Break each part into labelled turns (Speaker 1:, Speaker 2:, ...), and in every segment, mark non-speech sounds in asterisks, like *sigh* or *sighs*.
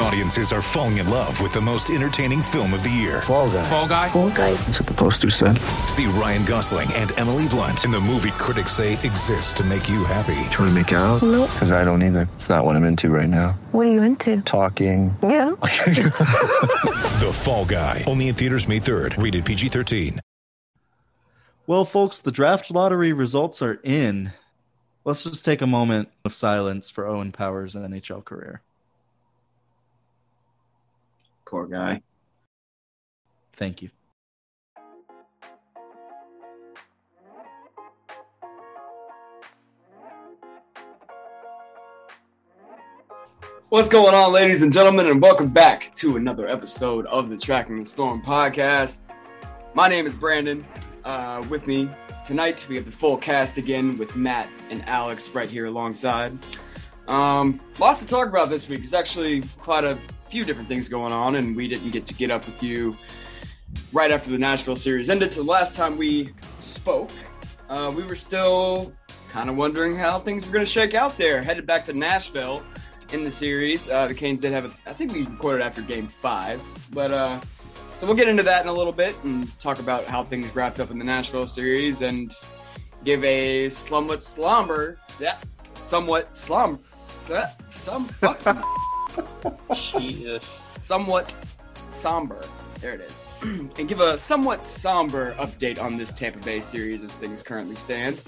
Speaker 1: Audiences are falling in love with the most entertaining film of the year.
Speaker 2: Fall guy.
Speaker 3: Fall guy.
Speaker 4: Fall guy.
Speaker 2: That's what the poster said.
Speaker 1: See Ryan Gosling and Emily Blunt in the movie critics say exists to make you happy.
Speaker 2: Trying to make it out?
Speaker 4: Nope.
Speaker 2: Because I don't either. It's not what I'm into right now.
Speaker 4: What are you into?
Speaker 2: Talking.
Speaker 4: Yeah. *laughs*
Speaker 1: The Fall Guy. Only in theaters May 3rd. Rated PG-13.
Speaker 5: Well, folks, the draft lottery results are in. Let's just take a moment of silence for Owen Powers' NHL career.
Speaker 6: Poor guy.
Speaker 5: Thank you.
Speaker 6: What's going on, ladies and gentlemen, and welcome back to another episode of the Tracking the Storm podcast. My name is Brandon. Uh, with me tonight, we have the full cast again with Matt and Alex right here alongside. Um, lots to talk about this week. There's actually quite a few different things going on, and we didn't get to get up with you right after the Nashville series ended. So last time we spoke, uh, we were still kind of wondering how things were going to shake out there. Headed back to Nashville in the series. Uh, the Canes did have, a, I think we recorded after Game Five, but uh, so we'll get into that in a little bit and talk about how things wrapped up in the Nashville series and give a somewhat slumber, yeah, somewhat slum, some fucking
Speaker 3: Jesus.
Speaker 6: somewhat somber. There it is. *clears throat* and give a somewhat somber update on this Tampa Bay series as things currently stand.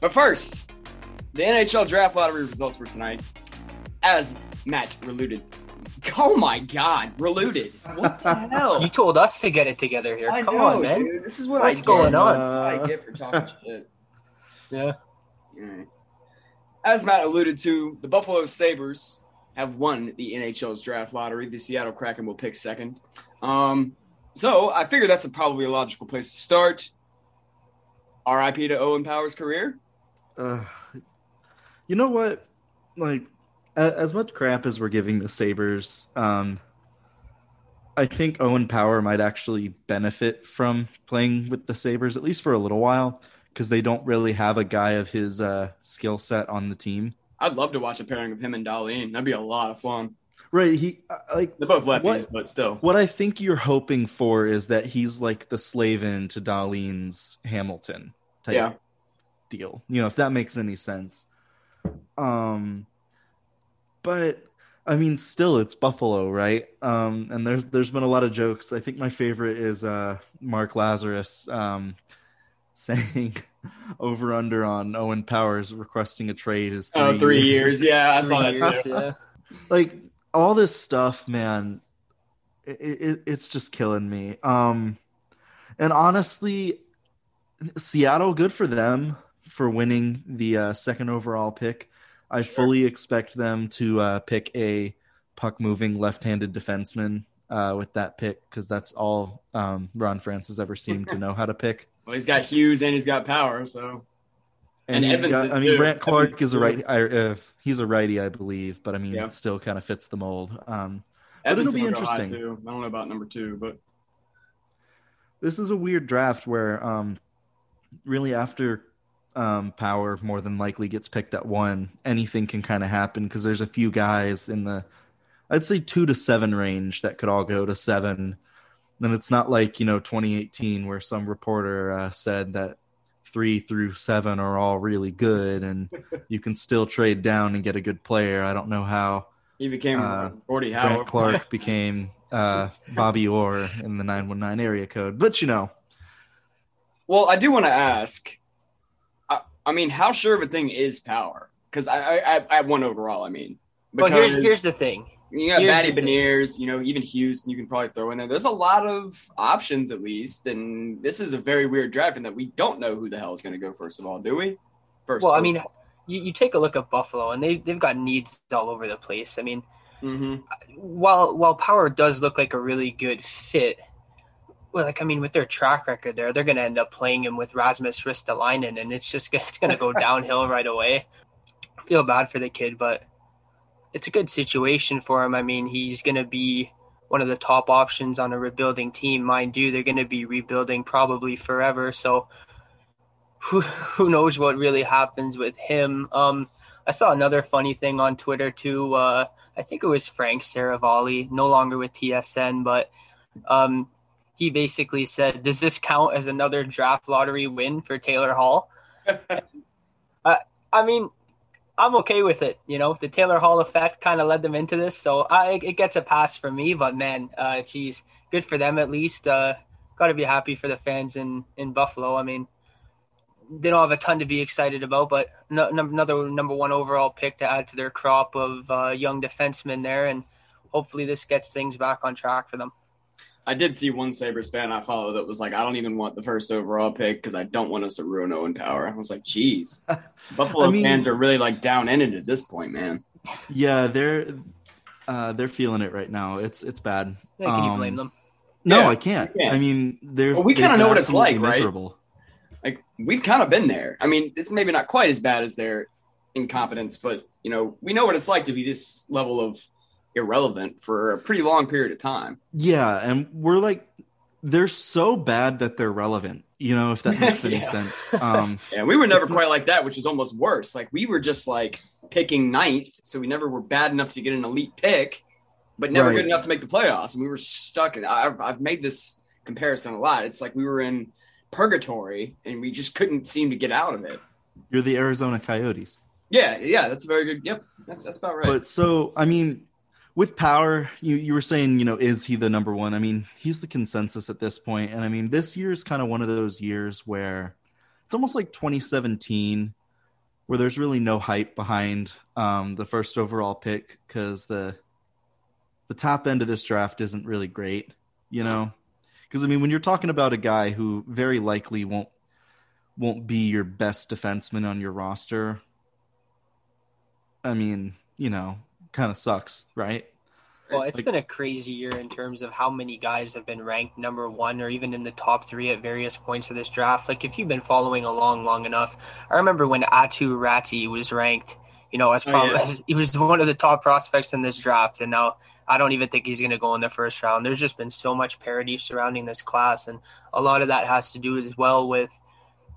Speaker 6: But first, the NHL draft lottery results for tonight. As Matt reluded. Oh my god, reluded. What the *laughs* hell?
Speaker 3: You told us to get it together here.
Speaker 6: I
Speaker 3: Come
Speaker 6: know,
Speaker 3: on, man.
Speaker 6: dude. This is what
Speaker 3: What's
Speaker 6: I
Speaker 3: going
Speaker 6: get.
Speaker 3: on?
Speaker 6: This is what I get for talking shit. Uh.
Speaker 3: Yeah.
Speaker 6: Alright. As Matt alluded to, the Buffalo Sabres have won the NHL's draft lottery. The Seattle Kraken will pick second. Um, so I figure that's a, probably a logical place to start. RIP to Owen Powers' career.
Speaker 5: Uh, you know what? Like, as much crap as we're giving the Sabres, um, I think Owen Power might actually benefit from playing with the Sabres, at least for a little while, because they don't really have a guy of his uh, skill set on the team.
Speaker 6: I'd love to watch a pairing of him and Dahlin. That'd be a lot of fun.
Speaker 5: Right. He, uh, like,
Speaker 6: They're both lefties,
Speaker 5: What-
Speaker 6: but still.
Speaker 5: What I think you're hoping for is that he's like the Slavin to Dahlin's Hamilton type
Speaker 6: Yeah.
Speaker 5: deal. You know, if that makes any sense. Um but I mean still it's Buffalo, right? Um and there's there's been a lot of jokes. I think my favorite is uh Mark Lazerus um *laughs* saying over under on Owen Powers requesting a trade is
Speaker 6: Oh, three years. Yeah, I saw
Speaker 3: Three
Speaker 6: that
Speaker 3: years,
Speaker 6: too.
Speaker 3: yeah.
Speaker 5: like all this stuff man it, it, it's just killing me um and honestly seattle good for them for winning the uh, second overall pick i fully expect them to uh, pick a puck moving left-handed defenseman uh, with that pick because that's all um, ron Francis ever seemed to know how to pick
Speaker 6: Well, he's got Hughes and he's got power, so
Speaker 5: and,
Speaker 6: And
Speaker 5: he's
Speaker 6: Evans
Speaker 5: got. I mean
Speaker 6: too.
Speaker 5: brandt clarke
Speaker 6: Evans
Speaker 5: is a right I, uh, he's a righty i believe but i mean
Speaker 6: Yeah.
Speaker 5: it still kind of fits the mold um, But it'll be
Speaker 6: will go high,
Speaker 5: interesting.
Speaker 6: I don't know about number two, but
Speaker 5: this is a weird draft where um really after um power more than likely gets picked at one anything can kind of happen because there's a few guys in the i'd say two to seven range that could all go to seven then it's not like you know 2018 where some reporter uh, said that three through seven are all really good and *laughs* you can still trade down and get a good player i don't know how
Speaker 6: he became
Speaker 5: Uh,
Speaker 6: Gordie Howe.
Speaker 5: Brandt Clarke became uh, Bobby Orr in the 919 area code. But you know,
Speaker 6: Well, I do want to ask. I, I mean, how sure of a thing is power? Because I, I, I, I one overall. I mean,
Speaker 3: Well, here's here's the thing.
Speaker 6: You got
Speaker 3: Here's
Speaker 6: Matty
Speaker 3: the thing.
Speaker 6: Beniers, you know, even Hughes you can probably throw in there. There's a lot of options at least, and this is a very weird draft in that we don't know who the hell is going to go first of all, do we? First,
Speaker 3: Well, I mean, you, you take a look at Buffalo, and they they've got needs all over the place. I mean,
Speaker 6: hmm
Speaker 3: while while Power does look like a really good fit, well, like I mean, with their track record there, they're going to end up playing him with Rasmus Ristolainen, and it's just it's going to go *laughs* downhill right away. I Feel bad for the kid, but it's a good situation for him. I mean, he's going to be one of the top options on a rebuilding team, mind you. They're going to be rebuilding probably forever, so who *laughs* who knows what really happens with him. Um, I saw another funny thing on Twitter too. Uh, I think it was Frank Seravalli, no longer with TSN, but um, he basically said, "Does this count as another draft lottery win for Taylor Hall?" *laughs* I, I mean, I'm okay with it. You know, the Taylor Hall effect kind of led them into this, so I it gets a pass for me. But man, uh, geez, good for them at least. Uh, Got to be happy for the fans in in Buffalo. I mean, they don't have a ton to be excited about, but no, num- another number one overall pick to add to their crop of uh, young defensemen there, and hopefully this gets things back on track for them.
Speaker 6: I did see one Sabres fan I followed that was like, I don't even want the first overall pick because I don't want us to ruin Owen Power. I was like, geez. *laughs* Buffalo
Speaker 5: I mean-
Speaker 6: fans are really like down in it at this point, man.
Speaker 5: Yeah, they're uh, they're feeling it right now. It's it's bad.
Speaker 3: Yeah, can you
Speaker 5: Um,
Speaker 3: blame them?
Speaker 5: No,
Speaker 6: Yeah,
Speaker 5: I can't.
Speaker 6: can't.
Speaker 5: I mean, they're
Speaker 6: Well, we kinda know what it's like,
Speaker 5: absolutely
Speaker 6: right?
Speaker 5: Miserable.
Speaker 6: Like we've kind of been there. I mean, it's maybe not quite as bad as their incompetence, but you know, we know what it's like to be this level of irrelevant for a pretty long period of time.
Speaker 5: Yeah, and we're like, they're so bad that they're relevant. You know, if that *laughs* makes any
Speaker 3: Yeah.
Speaker 5: sense. *laughs* Um,
Speaker 6: And we were never quite like that, which is almost worse. Like we were just like picking ninth, so we never were bad enough to get an elite pick, but never
Speaker 5: Right.
Speaker 6: good enough to make the playoffs. And we were stuck. In, I've, I've made this comparison a lot. It's like we were in purgatory and we just couldn't seem to get out of it.
Speaker 5: you're the Arizona Coyotes.
Speaker 6: Yeah, yeah, that's very good. Yep, that's that's about right.
Speaker 5: But so, I mean, with power, you you were saying, you know, is he the number one? I mean, he's the consensus at this point, and I mean, this year is kind of one of those years where it's almost like 2017, where there's really no hype behind um, the first overall pick because the the top end of this draft isn't really great, you know. Because I mean, when you're talking about a guy who very likely won't won't be your best defenseman on your roster, I mean, you know, kind of sucks, right?
Speaker 3: Well, it's
Speaker 5: Like-
Speaker 3: been a crazy year in terms of how many guys have been ranked number one or even in the top three at various points of this draft. Like, if you've been following along long enough, I remember when Aatu Räty was ranked, you know, as
Speaker 6: Oh,
Speaker 3: probably
Speaker 6: yeah.
Speaker 3: as, *laughs* he was one of the top prospects in this draft, and now I don't even think he's going to go in the first round. There's just been so much parity surrounding this class, and a lot of that has to do as well with,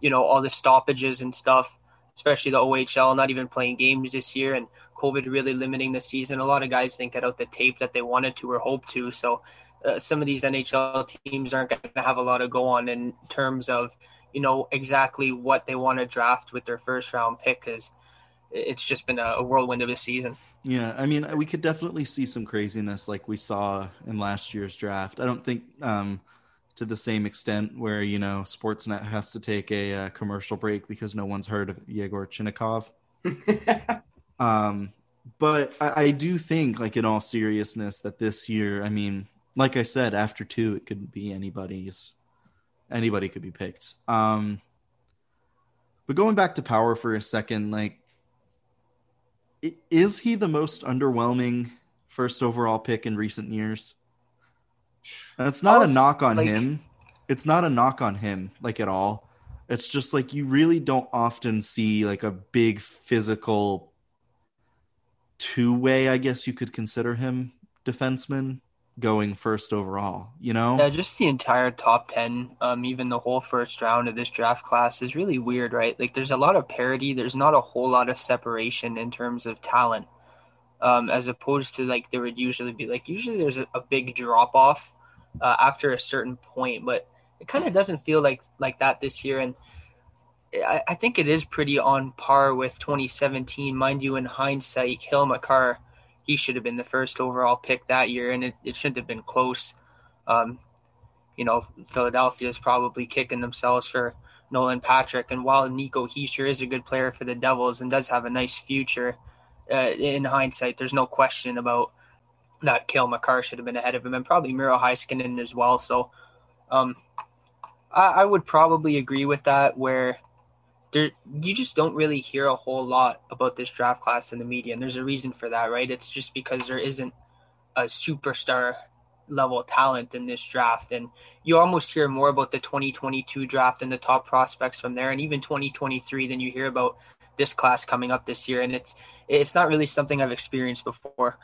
Speaker 3: you know, all the stoppages and stuff, especially the OHL not even playing games this year, and COVID really limiting the season. A lot of guys didn't get out the tape that they wanted to or hoped to. So uh, some of these NHL teams aren't going to have a lot of go on in terms of, you know, exactly what they want to draft with their first round pick because it's just been a, a whirlwind of a season.
Speaker 5: Yeah, I mean, we could definitely see some craziness like we saw in last year's draft. I don't think um, to the same extent where you know Sportsnet has to take a uh, commercial break because no one's heard of Yegor Chinakhov. *laughs* Um, but I, I do think, like in all seriousness, that this year, I mean, like I said, after two, it could be anybody's. Anybody could be picked. Um, but going back to power for a second, like, is he the most underwhelming first overall pick in recent years? That's not a knock on
Speaker 3: like-
Speaker 5: him. It's not a knock on him, like at all. It's just like you really don't often see like a big physical two way, I guess you could consider him defenseman going first overall, you know?
Speaker 3: Yeah, just the entire top 10, um, even the whole first round of this draft class is really weird, right? Like, there's a lot of parity. There's not a whole lot of separation in terms of talent, um, as opposed to like there would usually be. Like, usually there's a, a big drop off uh, after a certain point, but it kind of doesn't feel like like that this year. And I, think it is pretty on par with 2017, mind you. In hindsight, Cale Makar he should have been the first overall pick that year, and it, it shouldn't have been close. Um, you know, Philadelphia is probably kicking themselves for Nolan Patrick. And while Nico Hischier is a good player for the Devils and does have a nice future, uh, in hindsight, there's no question about that Cale Makar should have been ahead of him, and probably Miro Heiskanen as well. So, um, I, I would probably agree with that. Where there, you just don't really hear a whole lot about this draft class in the media, and there's a reason for that, right? It's just because there isn't a superstar level talent in this draft, and you almost hear more about the 2022 draft and the top prospects from there, and even 2023 than you hear about this class coming up this year, and it's it's not really something I've experienced before.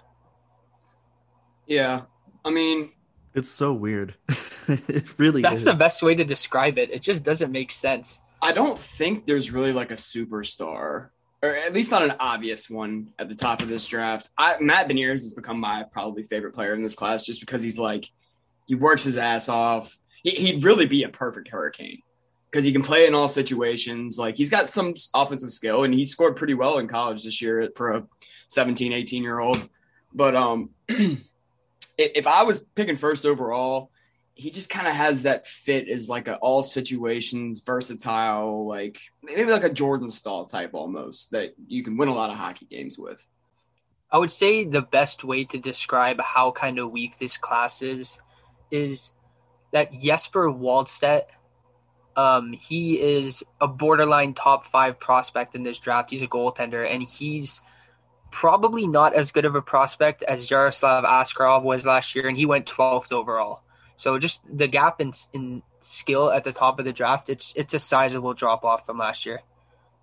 Speaker 6: Yeah, I mean,
Speaker 5: It's so weird. *laughs* it really
Speaker 3: That's
Speaker 5: is.
Speaker 3: the best way to describe it. It just doesn't make sense.
Speaker 6: I don't think there's really like a superstar, or at least not an obvious one at the top of this draft. I, Matt Beniers has become my probably favorite player in this class just because he's like, he works his ass off. He, he'd really be a perfect Hurricane because he can play in all situations. Like he's got some offensive skill and he scored pretty well in college this year for a 17, 18 year old. But um, *clears throat* if I was picking first overall, he just kind of has that fit as like a all situations versatile, like maybe like a Jordan Staal type almost that you can win a lot of hockey games with.
Speaker 3: I would say the best way to describe how kind of weak this class is is that Jesper Wallstedt. Um, he is a borderline top five prospect in this draft. He's a goaltender, and he's probably not as good of a prospect as Yaroslav Askarov was last year, and he went 12th overall. So just the gap in, in skill at the top of the draft, it's it's a sizable drop off from last year.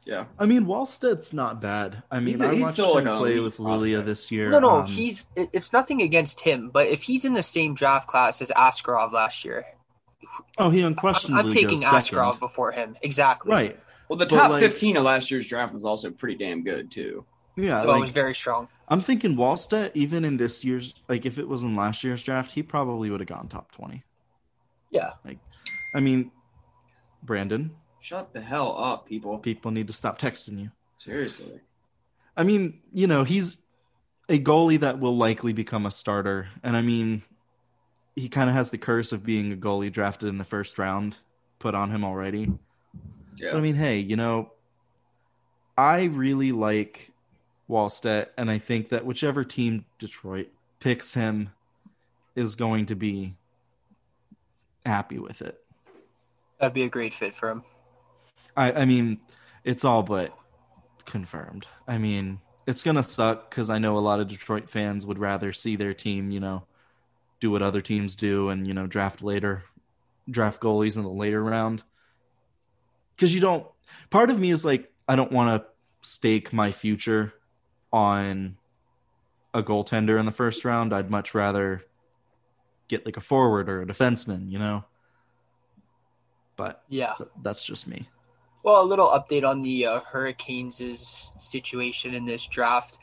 Speaker 6: Yeah,
Speaker 5: I mean, Wallstedt's not bad. I mean,
Speaker 6: He's a-
Speaker 5: I
Speaker 6: he's
Speaker 5: watched
Speaker 6: still
Speaker 5: him
Speaker 6: like
Speaker 5: play with Lilia this year.
Speaker 3: No, no,
Speaker 5: Um,
Speaker 3: he's it's nothing against him, but if he's in the same draft class as Askarov last year,
Speaker 5: oh, he
Speaker 3: I'm,
Speaker 5: unquestionably
Speaker 3: I'm taking
Speaker 5: goes second.
Speaker 3: Askarov before him. Exactly.
Speaker 5: Right.
Speaker 6: well, the top
Speaker 5: like-
Speaker 6: 15 of last year's draft was also pretty damn good too.
Speaker 5: Yeah,
Speaker 3: Well, it was very strong.
Speaker 5: I'm thinking Wallstedt, even in this year's, like if it was in last year's draft, he probably would have gone top 20.
Speaker 3: Yeah.
Speaker 5: Like, I mean, Brandon,
Speaker 6: Shut the hell up, people!
Speaker 5: people need to stop texting you.
Speaker 6: Seriously.
Speaker 5: I mean, you know, he's a goalie that will likely become a starter. And I mean, he kind of has the curse of being a goalie drafted in the first round put on him already.
Speaker 6: Yeah.
Speaker 5: But I mean, hey, you know, I really like Wallstedt, and I think that whichever team Detroit picks him is going to be happy with it.
Speaker 3: That'd be a great fit for him.
Speaker 5: I, I mean, it's all but confirmed. I mean, it's gonna suck because I know a lot of Detroit fans would rather see their team, you know, do what other teams do and you know draft later, draft goalies in the later round. Because you don't. Part of me is like, I don't want to stake my future on a goaltender in the first round. I'd much rather get like a forward or a defenseman, you know. But
Speaker 3: Yeah.
Speaker 5: th- that's just me.
Speaker 3: Well, a little update on the uh, Hurricanes' situation in this draft.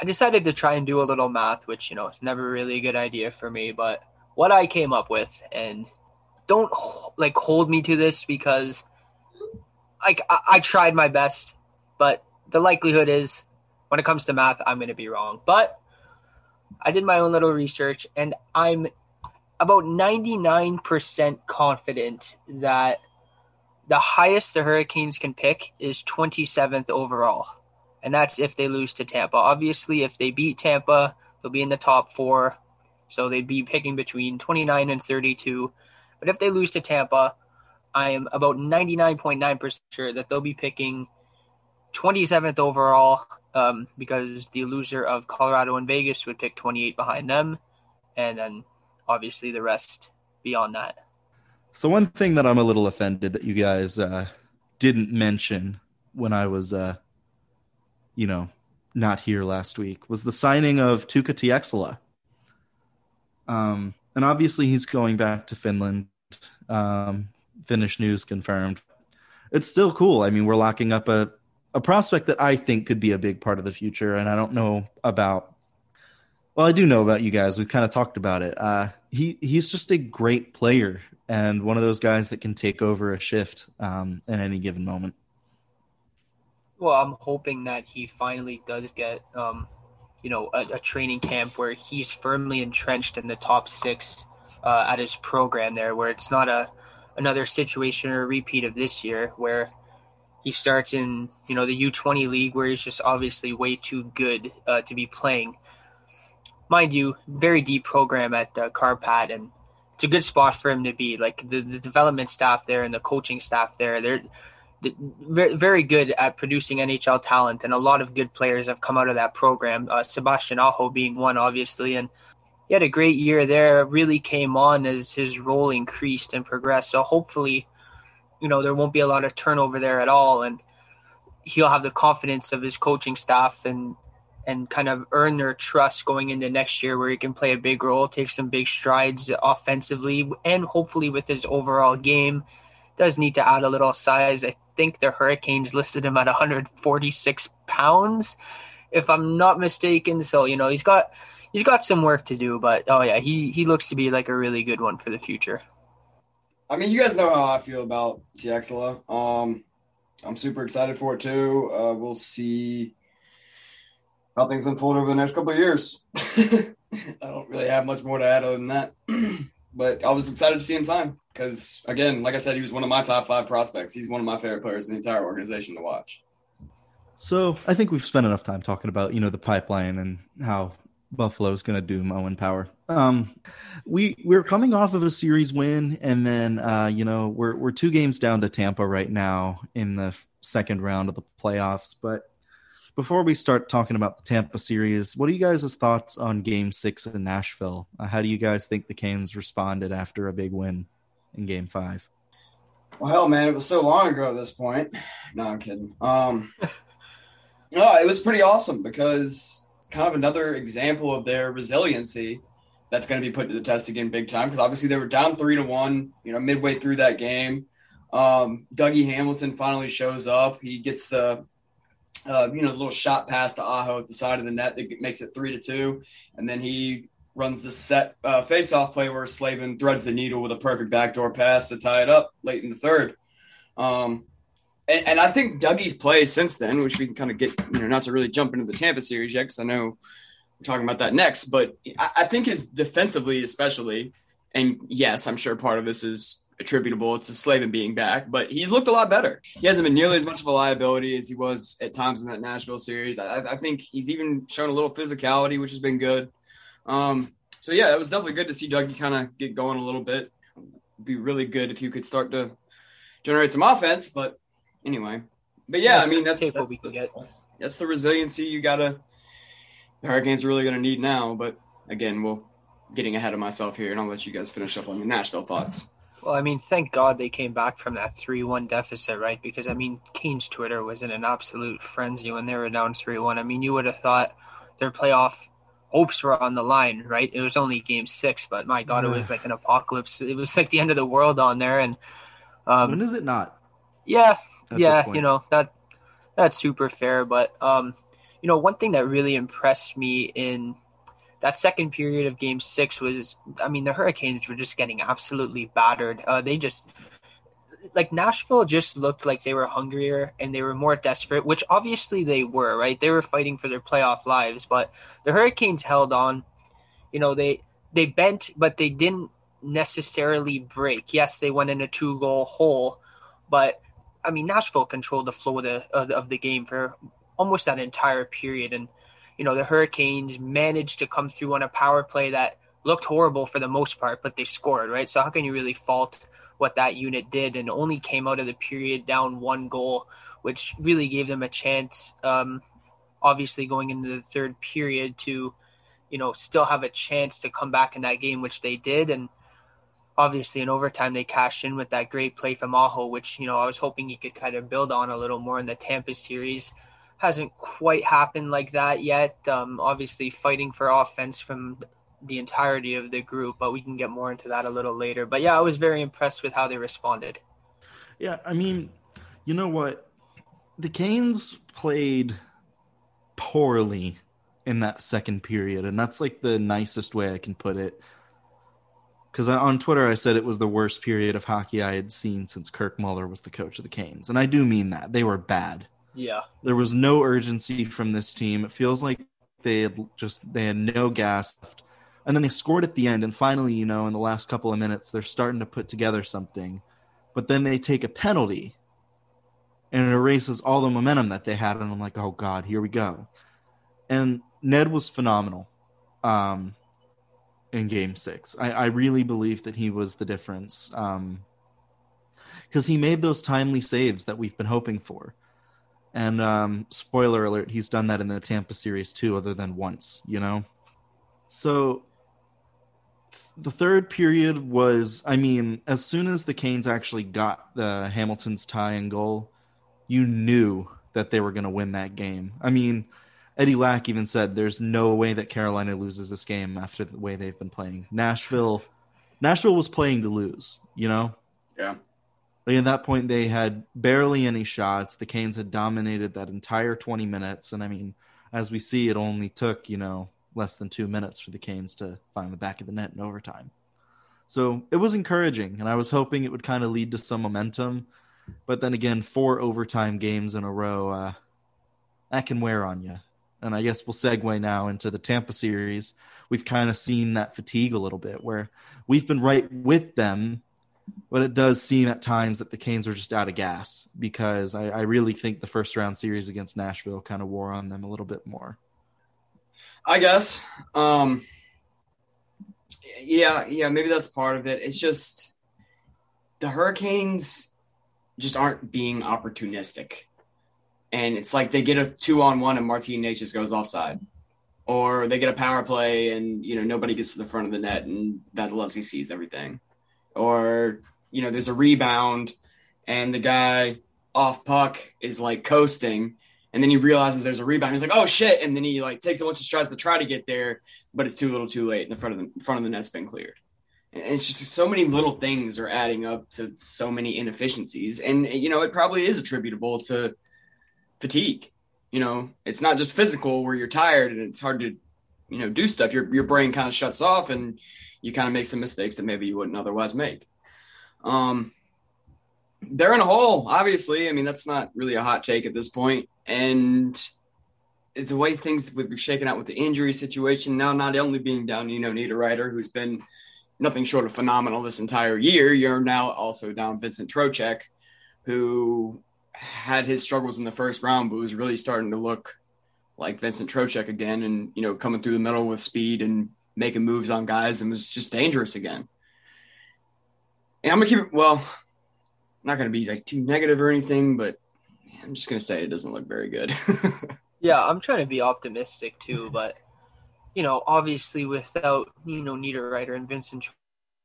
Speaker 3: I decided to try and do a little math, which, you know, is never really a good idea for me, but what I came up with, and don't like hold me to this because like I, I tried my best, but the likelihood is when it comes to math, I'm going to be wrong. But I did my own little research and I'm about 99% confident that the highest the Hurricanes can pick is 27th overall. And that's if they lose to Tampa. Obviously, if they beat Tampa, they'll be in the top four. So they'd be picking between 29 and 32. But if they lose to Tampa, I am about 99.9% sure that they'll be picking 27th overall um, because the loser of Colorado and Vegas would pick 28 behind them. And then obviously the rest beyond that.
Speaker 5: So one thing that I'm a little offended that you guys uh, didn't mention when I was, uh, you know, not here last week was the signing of Tuukka Tieksola. Um, and obviously he's going back to Finland. Um, Finnish news confirmed. It's still cool. I mean, we're locking up a a prospect that I think could be a big part of the future, and I don't know about. Well, I do know about you guys. We've kind of talked about it. Uh, he he's just a great player and one of those guys that can take over a shift um, any given moment.
Speaker 3: Well, I'm hoping that he finally does get, um, you know, a, a training camp where he's firmly entrenched in the top six uh, at his program there, where it's not a another situation or a repeat of this year where he starts in, you know, the U20 league where he's just obviously way too good uh, to be playing. mind you, very deep program at uh, Kärpät, and it's a good spot for him to be. Like the, the development staff there and the coaching staff there, they're very, good at producing NHL talent, and a lot of good players have come out of that program. Uh, Sebastian Aho being one, obviously, and he had a great year there. Really came on as his role increased and progressed. So hopefully, you know, there won't be a lot of turnover there at all, and he'll have the confidence of his coaching staff and and kind of earn their trust going into next year where he can play a big role, take some big strides offensively, and hopefully with his overall game does need to add a little size. I think the Hurricanes listed him at 146 pounds, if I'm not mistaken. So you know he's got he's got some work to do, but oh yeah, he he looks to be like a really good one for the future.
Speaker 6: I mean, you guys know how I feel about Tieksola. Um, I'm super excited for it too. Uh, we'll see how things unfold over the next couple of years. *laughs* I don't really have much more to add other than that. *clears throat* but I was excited to see him sign because, again, like I said, he was one of my top five prospects. He's one of my favorite players in the entire organization to watch.
Speaker 5: So I think we've spent enough time talking about you know the pipeline and how Buffalo's going to do Owen Power. Um, we we're coming off of a series win, and then uh, you know we're we're two games down to Tampa right now in the second round of the playoffs. But before we start talking about the Tampa series, what are you guys' thoughts on Game Six in Nashville? Uh, how do you guys think the Canes responded after a big win in Game Five?
Speaker 6: Well, hell, man, it was so long ago at this point. No, I'm kidding. Um, *laughs* no, it was pretty awesome because kind of another example of their resiliency that's going to be put to the test again big time because obviously they were down three to one, you know, midway through that game. Um, Dougie Hamilton finally shows up. He gets the uh, you know, the little shot pass to Aho at the side of the net that makes it three to two, and then he runs the set uh, face-off play where Slavin threads the needle with a perfect backdoor pass to tie it up late in the third. Um, and, and, I think Dougie's play since then, which we can kind of get, you know, not to really jump into the Tampa series yet, because I know we're talking about that next, but I, I think his defensively, especially, and yes, I'm sure part of this is attributable to Slavin being back, but he's looked a lot better. He hasn't been nearly as much of a liability as he was at times in that Nashville series. I, I think he's even shown a little physicality, which has been good. Um, so yeah, it was definitely good to see Dougie kind of get going a little bit. It'd be really good if you could start to generate some offense, but anyway. But yeah, I mean that's that's the, that's, that's the resiliency you gotta the Hurricanes are really gonna need now. But again, we'll getting ahead of myself here, and I'll let you guys finish up on the Nashville thoughts.
Speaker 3: Well, I mean, thank God they came back from that 3 1 deficit, right? Because, I mean, Canes Twitter was in an absolute frenzy when they were down 3 1. I mean, you would have thought their playoff hopes were on the line, right? It was only game six, but my God, it was like an apocalypse. It was like the end of the world on there. And
Speaker 5: um, when is it not?
Speaker 3: Yeah, yeah, you know, that that's super fair. But, um, you know, one thing that really impressed me in that second period of game six was, I mean, the Hurricanes were just getting absolutely battered. Uh, they just, like Nashville just looked like they were hungrier and they were more desperate, which obviously they were, right? They were fighting for their playoff lives, but the Hurricanes held on. You know, they they bent, but they didn't necessarily break. Yes, they went in a two goal hole, but I mean, Nashville controlled the flow of the of the, of the game for almost that entire period, and you know, the Hurricanes managed to come through on a power play that looked horrible for the most part, but they scored, right? So how can you really fault what that unit did and only came out of the period down one goal, which really gave them a chance, um, obviously going into the third period to, you know, still have a chance to come back in that game, which they did. And obviously in overtime they cashed in with that great play from Aho, which, you know, I was hoping he could kind of build on a little more in the Tampa series hasn't quite happened like that yet. Um, obviously, fighting for offense from the entirety of the group, but we can get more into that a little later. But yeah, I was very impressed with how they responded.
Speaker 5: Yeah, I mean, you know what? The Canes played poorly in that second period, and that's like the nicest way I can put it. Because on Twitter, I said it was the worst period of hockey I had seen since Kirk Muller was the coach of the Canes, and I do mean that they were bad.
Speaker 3: Yeah.
Speaker 5: There was no urgency from this team. It feels like they had just they had no gas left. And then they scored at the end and finally, you know, in the last couple of minutes they're starting to put together something. But then they take a penalty and it erases all the momentum that they had and I'm like, "Oh god, here we go." And Ned was phenomenal. um, in Game Six. I, I really believe that he was the difference because he made those timely saves that we've been hoping for. And um, spoiler alert, he's done that in the Tampa series too, other than once, you know? So the third period was, I mean, as soon as the Canes actually got the Hamilton's tie and goal, you knew that they were going to win that game. I mean, Eddie Lack even said there's no way that Carolina loses this game after the way they've been playing. Nashville, Nashville was playing to lose, you know?
Speaker 6: Yeah.
Speaker 5: Like at that point, they had barely any shots. The Canes had dominated that entire 20 minutes. And I mean, as we see, it only took, you know, less than two minutes for the Canes to find the back of the net in overtime. So it was encouraging. And I was hoping it would kind of lead to some momentum. But then again, four overtime games in a row, uh, that can wear on you. And I guess we'll segue now into the Tampa series. We've kind of seen that fatigue a little bit where we've been right with them but it does seem at times that the Canes are just out of gas because I, I really think the first round series against Nashville kind of wore on them a little bit more.
Speaker 6: I guess. Um, yeah, yeah, maybe that's part of it. It's just the Hurricanes just aren't being opportunistic. And it's like they get a two on one and Martin just goes offside. Or they get a power play and you know nobody gets to the front of the net and Vasilevsky sees everything. Or you know there's a rebound and the guy off puck is like coasting and then he realizes there's a rebound. He's like oh shit and then he like takes a bunch of strides to try to get there but it's too little too late and the front of the front of the net's been cleared. And it's just so many little things are adding up to so many inefficiencies. And you know it probably is attributable to fatigue you know it's not just physical where you're tired and it's hard to you know do stuff your, your brain kind of shuts off and you kind of make some mistakes that maybe you wouldn't otherwise make. Um, they're in a hole, obviously. I mean, that's not really a hot take at this point. And the way things would be shaken out with the injury situation now, not only being down, you know, Niederreiter, who's been nothing short of phenomenal this entire year, you're now also down Vincent Trocheck, who had his struggles in the first round, but was really starting to look like Vincent Trocheck again and, you know, coming through the middle with speed and making moves on guys and was just dangerous again. And I'm gonna keep it well, not gonna be like too negative or anything, but I'm just gonna say it doesn't look very good. *laughs*
Speaker 3: yeah, I'm trying to be optimistic too, but you know, obviously without you know Niederreiter and Vincent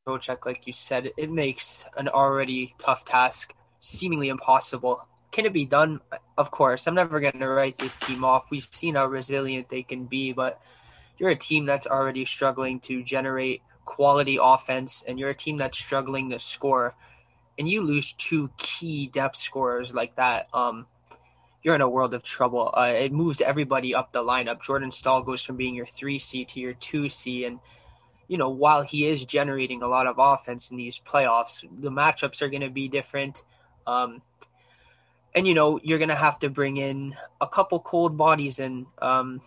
Speaker 3: Trocheck, like you said, it makes an already tough task seemingly impossible. Can it be done? Of course. I'm never going to write this team off. We've seen how resilient they can be, but you're a team that's already struggling to generate quality offense and you're a team that's struggling to score and you lose two key depth scorers like that um you're in a world of trouble uh, it moves everybody up the lineup jordan staal goes from being your 3c to your 2c and you know while he is generating a lot of offense in these playoffs the matchups are going to be different um and you know you're to have to bring in a couple cold bodies in um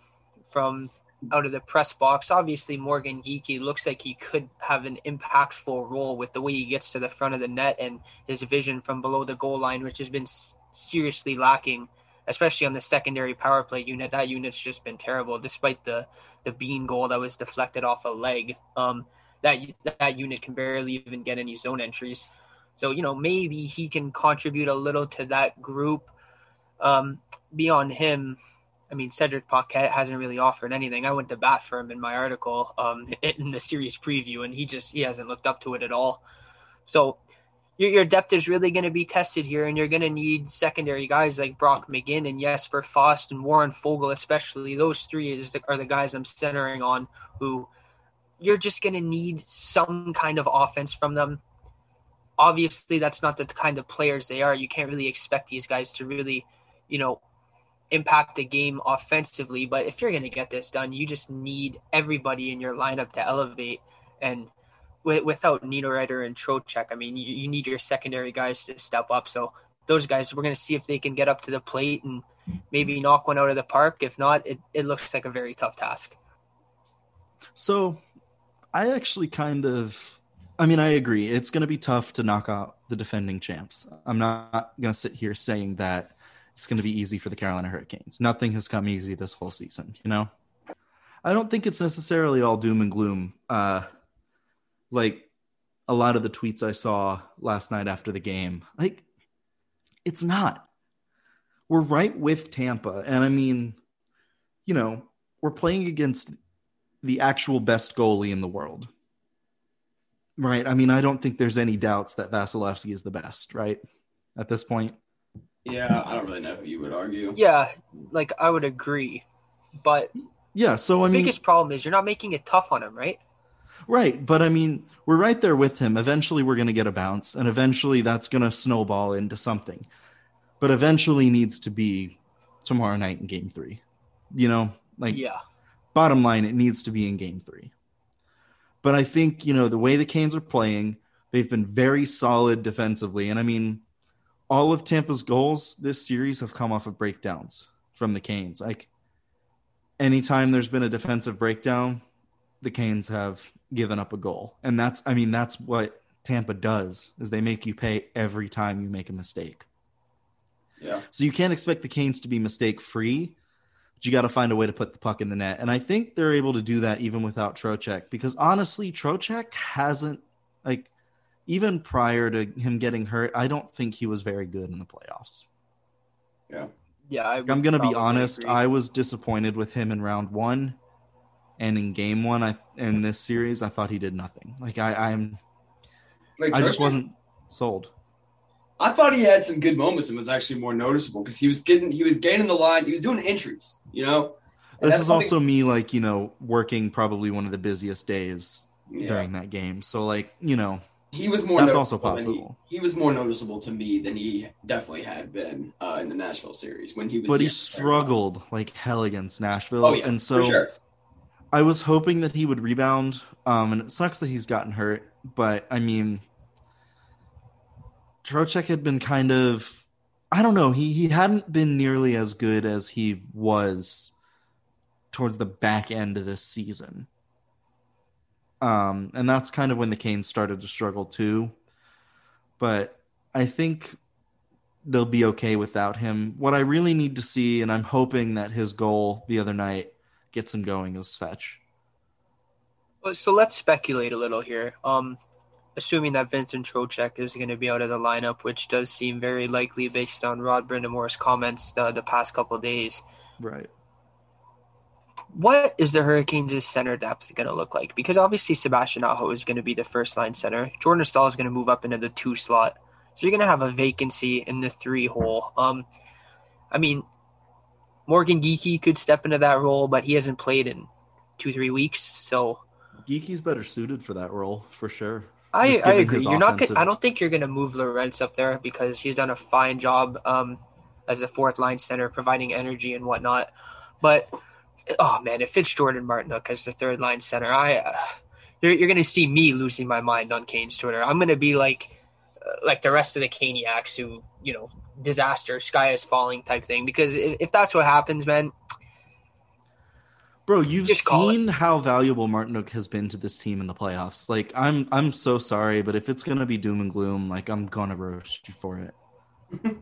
Speaker 3: from out of the press box. Obviously, Morgan Geekie looks like he could have an impactful role with the way he gets to the front of the net and his vision from below the goal line, which has been seriously lacking, especially on the secondary power play unit. That unit's just been terrible, despite the the bean goal that was deflected off a leg. Um, that that unit can barely even get any zone entries. So you know maybe he can contribute a little to that group. Um, beyond him, I mean, Cedric Paquette hasn't really offered anything. I went to bat for him in my article um, *laughs* in the series preview, and he just he hasn't looked up to it at all. So your, your depth is really going to be tested here, and you're going to need secondary guys like Brock McGinn and Jesper Fast and Warren Foegele, especially. Those three is the, are the guys I'm centering on who you're just going to need some kind of offense from them. Obviously, that's not the kind of players they are. You can't really expect these guys to really, you know, impact the game offensively. But if you're going to get this done, you just need everybody in your lineup to elevate. And w- without Niederreiter and Trocheck, I mean, you, you, need your secondary guys to step up. So those guys, we're going to see if they can get up to the plate and maybe knock one out of the park. If not, it, it looks like a very tough task.
Speaker 5: So I actually kind of. I mean, I agree. It's going to be tough to knock out the defending champs. I'm not going to sit here saying that it's going to be easy for the Carolina Hurricanes. Nothing has come easy this whole season, you know? I don't think it's necessarily all doom and gloom. Uh, like a lot of the tweets I saw last night after the game, like it's not. We're right with Tampa, and I mean, you know, we're playing against the actual best goalie in the world. Right. I mean, I don't think there's any doubts that Vasilevsky is the best, right? At this point.
Speaker 6: Yeah, I don't really know who you would argue.
Speaker 3: Yeah, like I would agree, but
Speaker 5: Yeah. So, I
Speaker 3: the
Speaker 5: mean,
Speaker 3: biggest problem is you're not making it tough on him, right?
Speaker 5: right. But I mean, we're right there with him. Eventually, we're going to get a bounce, and eventually that's going to snowball into something. But eventually needs to be tomorrow night in game three. You know, like,
Speaker 3: Yeah.
Speaker 5: bottom line, it needs to be in game three. But I think, you know, the way the Canes are playing, they've been very solid defensively. And I mean, all of Tampa's goals this series have come off of breakdowns from the Canes. Like, anytime there's been a defensive breakdown, the Canes have given up a goal. And that's, I mean, that's what Tampa does is they make you pay every time you make a mistake.
Speaker 6: Yeah.
Speaker 5: So you can't expect the Canes to be mistake free, but you got to find a way to put the puck in the net. And I think they're able to do that even without Trocheck because honestly, Trocheck hasn't like even prior to him getting hurt, I don't think he was very good in the playoffs.
Speaker 6: Yeah.
Speaker 3: Yeah, I
Speaker 5: I'm going to be honest,
Speaker 3: agree.
Speaker 5: I was disappointed with him in round 1 and in game 1 I in this series I thought he did nothing. Like I I'm
Speaker 6: Like,
Speaker 5: I just wasn't sold.
Speaker 6: I thought he had some good moments and was actually more noticeable because he was getting he was gaining the line. He was doing entries, you know. And
Speaker 5: This is
Speaker 6: something-
Speaker 5: also me like, you know, working probably one of the busiest days
Speaker 6: Yeah.
Speaker 5: during that game. So like, you know,
Speaker 6: He was more.
Speaker 5: That's also
Speaker 6: than he-
Speaker 5: possible.
Speaker 6: He, was more noticeable to me than he definitely had been uh, in the Nashville series when he was.
Speaker 5: but he struggled like hell against Nashville.
Speaker 6: Oh yeah,
Speaker 5: and so
Speaker 6: sure.
Speaker 5: I was hoping that he would rebound. Um, and it sucks that he's gotten hurt, but I mean, Trocheck had been kind of, I don't know, he he hadn't been nearly as good as he was towards the back end of this season. Um, and that's kind of when the Canes started to struggle too. But I think they'll be okay without him. What I really need to see, and I'm hoping that his goal the other night gets him going, is Fetch.
Speaker 3: So let's speculate a little here. Um, assuming that Vincent Trocheck is going to be out of the lineup, which does seem very likely based on Rod Brind'Amour's comments the, the past couple of days.
Speaker 5: Right.
Speaker 3: What is the Hurricanes' center depth going to look like? Because obviously Sebastian Aho is going to be the first line center. Jordan Staal is going to move up into the two slot. So you're going to have a vacancy in the three hole. Um, I mean, Morgan Geekie could step into that role, but he hasn't played in two, three weeks. So
Speaker 5: Geekie's better suited for that role for sure.
Speaker 3: I, I agree. You're not. Gonna, I don't think you're going to move Lorentz up there because he's done a fine job um, as a fourth line center, providing energy and whatnot. But oh man, if it's Jordan Martinook as the third line center, I uh, you're, you're going to see me losing my mind on Kane's Twitter. I'm going to be like uh, like the rest of the Caniacs who you know disaster, sky is falling type thing. Because if, if that's what happens, man,
Speaker 5: Bro, you've
Speaker 3: Just
Speaker 5: seen how valuable Martinook has been to this team in the playoffs. Like, I'm I'm so sorry, but if it's gonna be doom and gloom, like I'm gonna roast you for it. *laughs*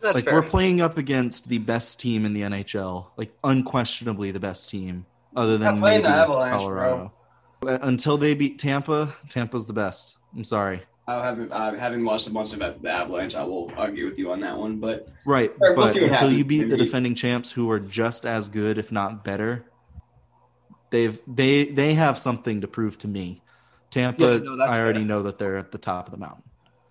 Speaker 3: that's
Speaker 5: like
Speaker 3: fair.
Speaker 5: we're playing up against the best team in the NHL, like unquestionably the best team, other than maybe
Speaker 6: the Avalanche,
Speaker 5: Colorado. Uh, Until they beat Tampa, Tampa's the best. I'm sorry.
Speaker 6: I haven't uh, having watched a bunch of the Avalanche. I will argue with you on that one, but
Speaker 5: Right,
Speaker 6: Alright, we'll
Speaker 5: but
Speaker 6: see what
Speaker 5: until you
Speaker 6: happens.
Speaker 5: beat the defending champs, who are just as good, if not better, they've they they have something to prove to me. Tampa,
Speaker 3: Yeah, no,
Speaker 5: I already
Speaker 3: fair.
Speaker 5: know that they're at the top of the mountain.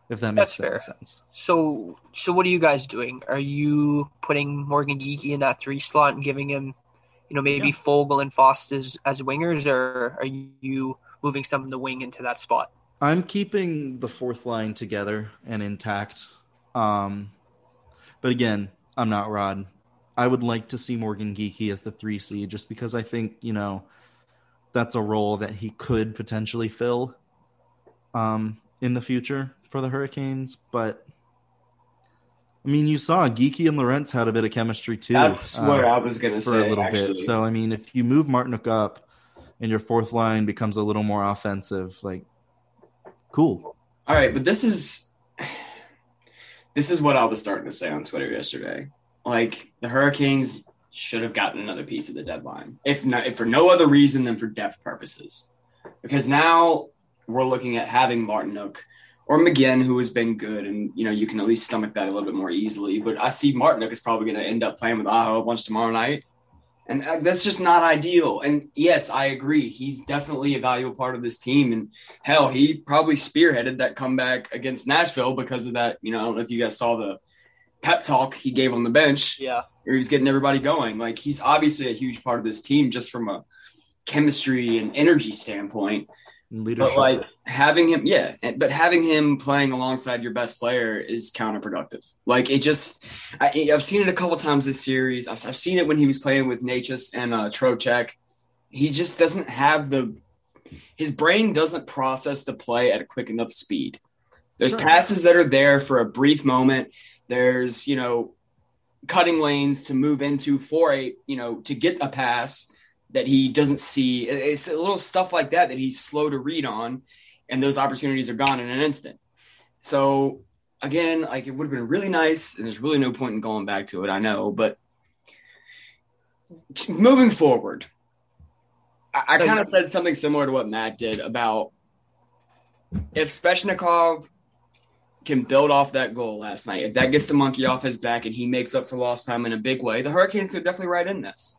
Speaker 5: If that makes sense.
Speaker 3: So, so what are you guys doing? Are you putting Morgan Geekie in that three slot and giving him, you know, maybe
Speaker 5: Yeah.
Speaker 3: Fogel and Fost as, as wingers, or are you moving some of the wing into that spot?
Speaker 5: I'm keeping the fourth line together and intact. Um, but again, I'm not Rod. I would like to see Morgan Geekie as the three C, just because I think you know that's a role that he could potentially fill um, in the future for the Hurricanes. But I mean, you saw Geekie and Lorentz had a bit of chemistry too.
Speaker 6: that's
Speaker 5: uh,
Speaker 6: what I was gonna
Speaker 5: for
Speaker 6: say.
Speaker 5: a little
Speaker 6: actually.
Speaker 5: bit. So I mean, if you move Martinook up and your fourth line becomes a little more offensive, like cool.
Speaker 6: All right, but this is *sighs* this is what I was starting to say on Twitter yesterday. Like the Hurricanes, should have gotten another piece of the deadline, if not if for no other reason than for depth purposes. Because now we're looking at having Martinook or McGinn, who has been good, and you know you can at least stomach that a little bit more easily. But I see Martinook is probably going to end up playing with Aho a bunch tomorrow night, and uh, that's just not ideal. And yes, I agree, he's definitely a valuable part of this team. And hell, he probably spearheaded that comeback against Nashville because of that. You know, I don't know if you guys saw the pep talk he gave on the bench.
Speaker 3: Yeah.
Speaker 6: Where he was getting everybody going. Like he's obviously a huge part of this team just from a chemistry and energy standpoint.
Speaker 5: Leadership.
Speaker 6: But like having him, yeah, but having him playing alongside your best player is counterproductive. Like it just, I, have seen it a couple times this series. I've, I've, seen it when he was playing with Necas and uh, Trocheck. He just doesn't have the, his brain doesn't process the play at a quick enough speed. There's sure. passes that are there for a brief moment. There's you know, cutting lanes to move into for a you know to get a pass that he doesn't see. It's a little stuff like that that he's slow to read on, and those opportunities are gone in an instant. So again, like it would have been really nice, and there's really no point in going back to it. I know, but moving forward, I, I kind of said something similar to what Matt did about if Svechnikov can build off that goal last night, if that gets the monkey off his back and he makes up for lost time in a big way, the Hurricanes are definitely right in this.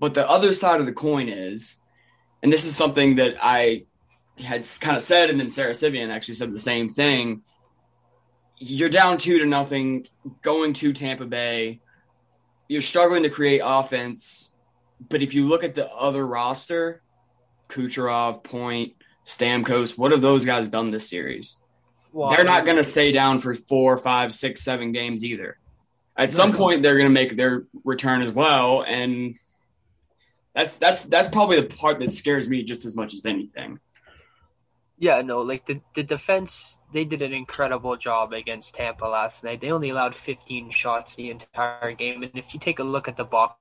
Speaker 6: But the other side of the coin is, and this is something that I had kind of said, and then Sara Civian actually said the same thing. You're down two to nothing, going to Tampa Bay. You're struggling to create offense. But if you look at the other roster, Kucherov, Point, Stamkos, what have those guys done this series? Well, they're not going to stay down for four, five, six, seven games either. At some point, they're going to make their return as well, and that's that's that's probably the part that scares me just as much as anything.
Speaker 3: Yeah, no, like the the defense, they did an incredible job against Tampa last night. They only allowed 15 shots the entire game, and if you take a look at the box,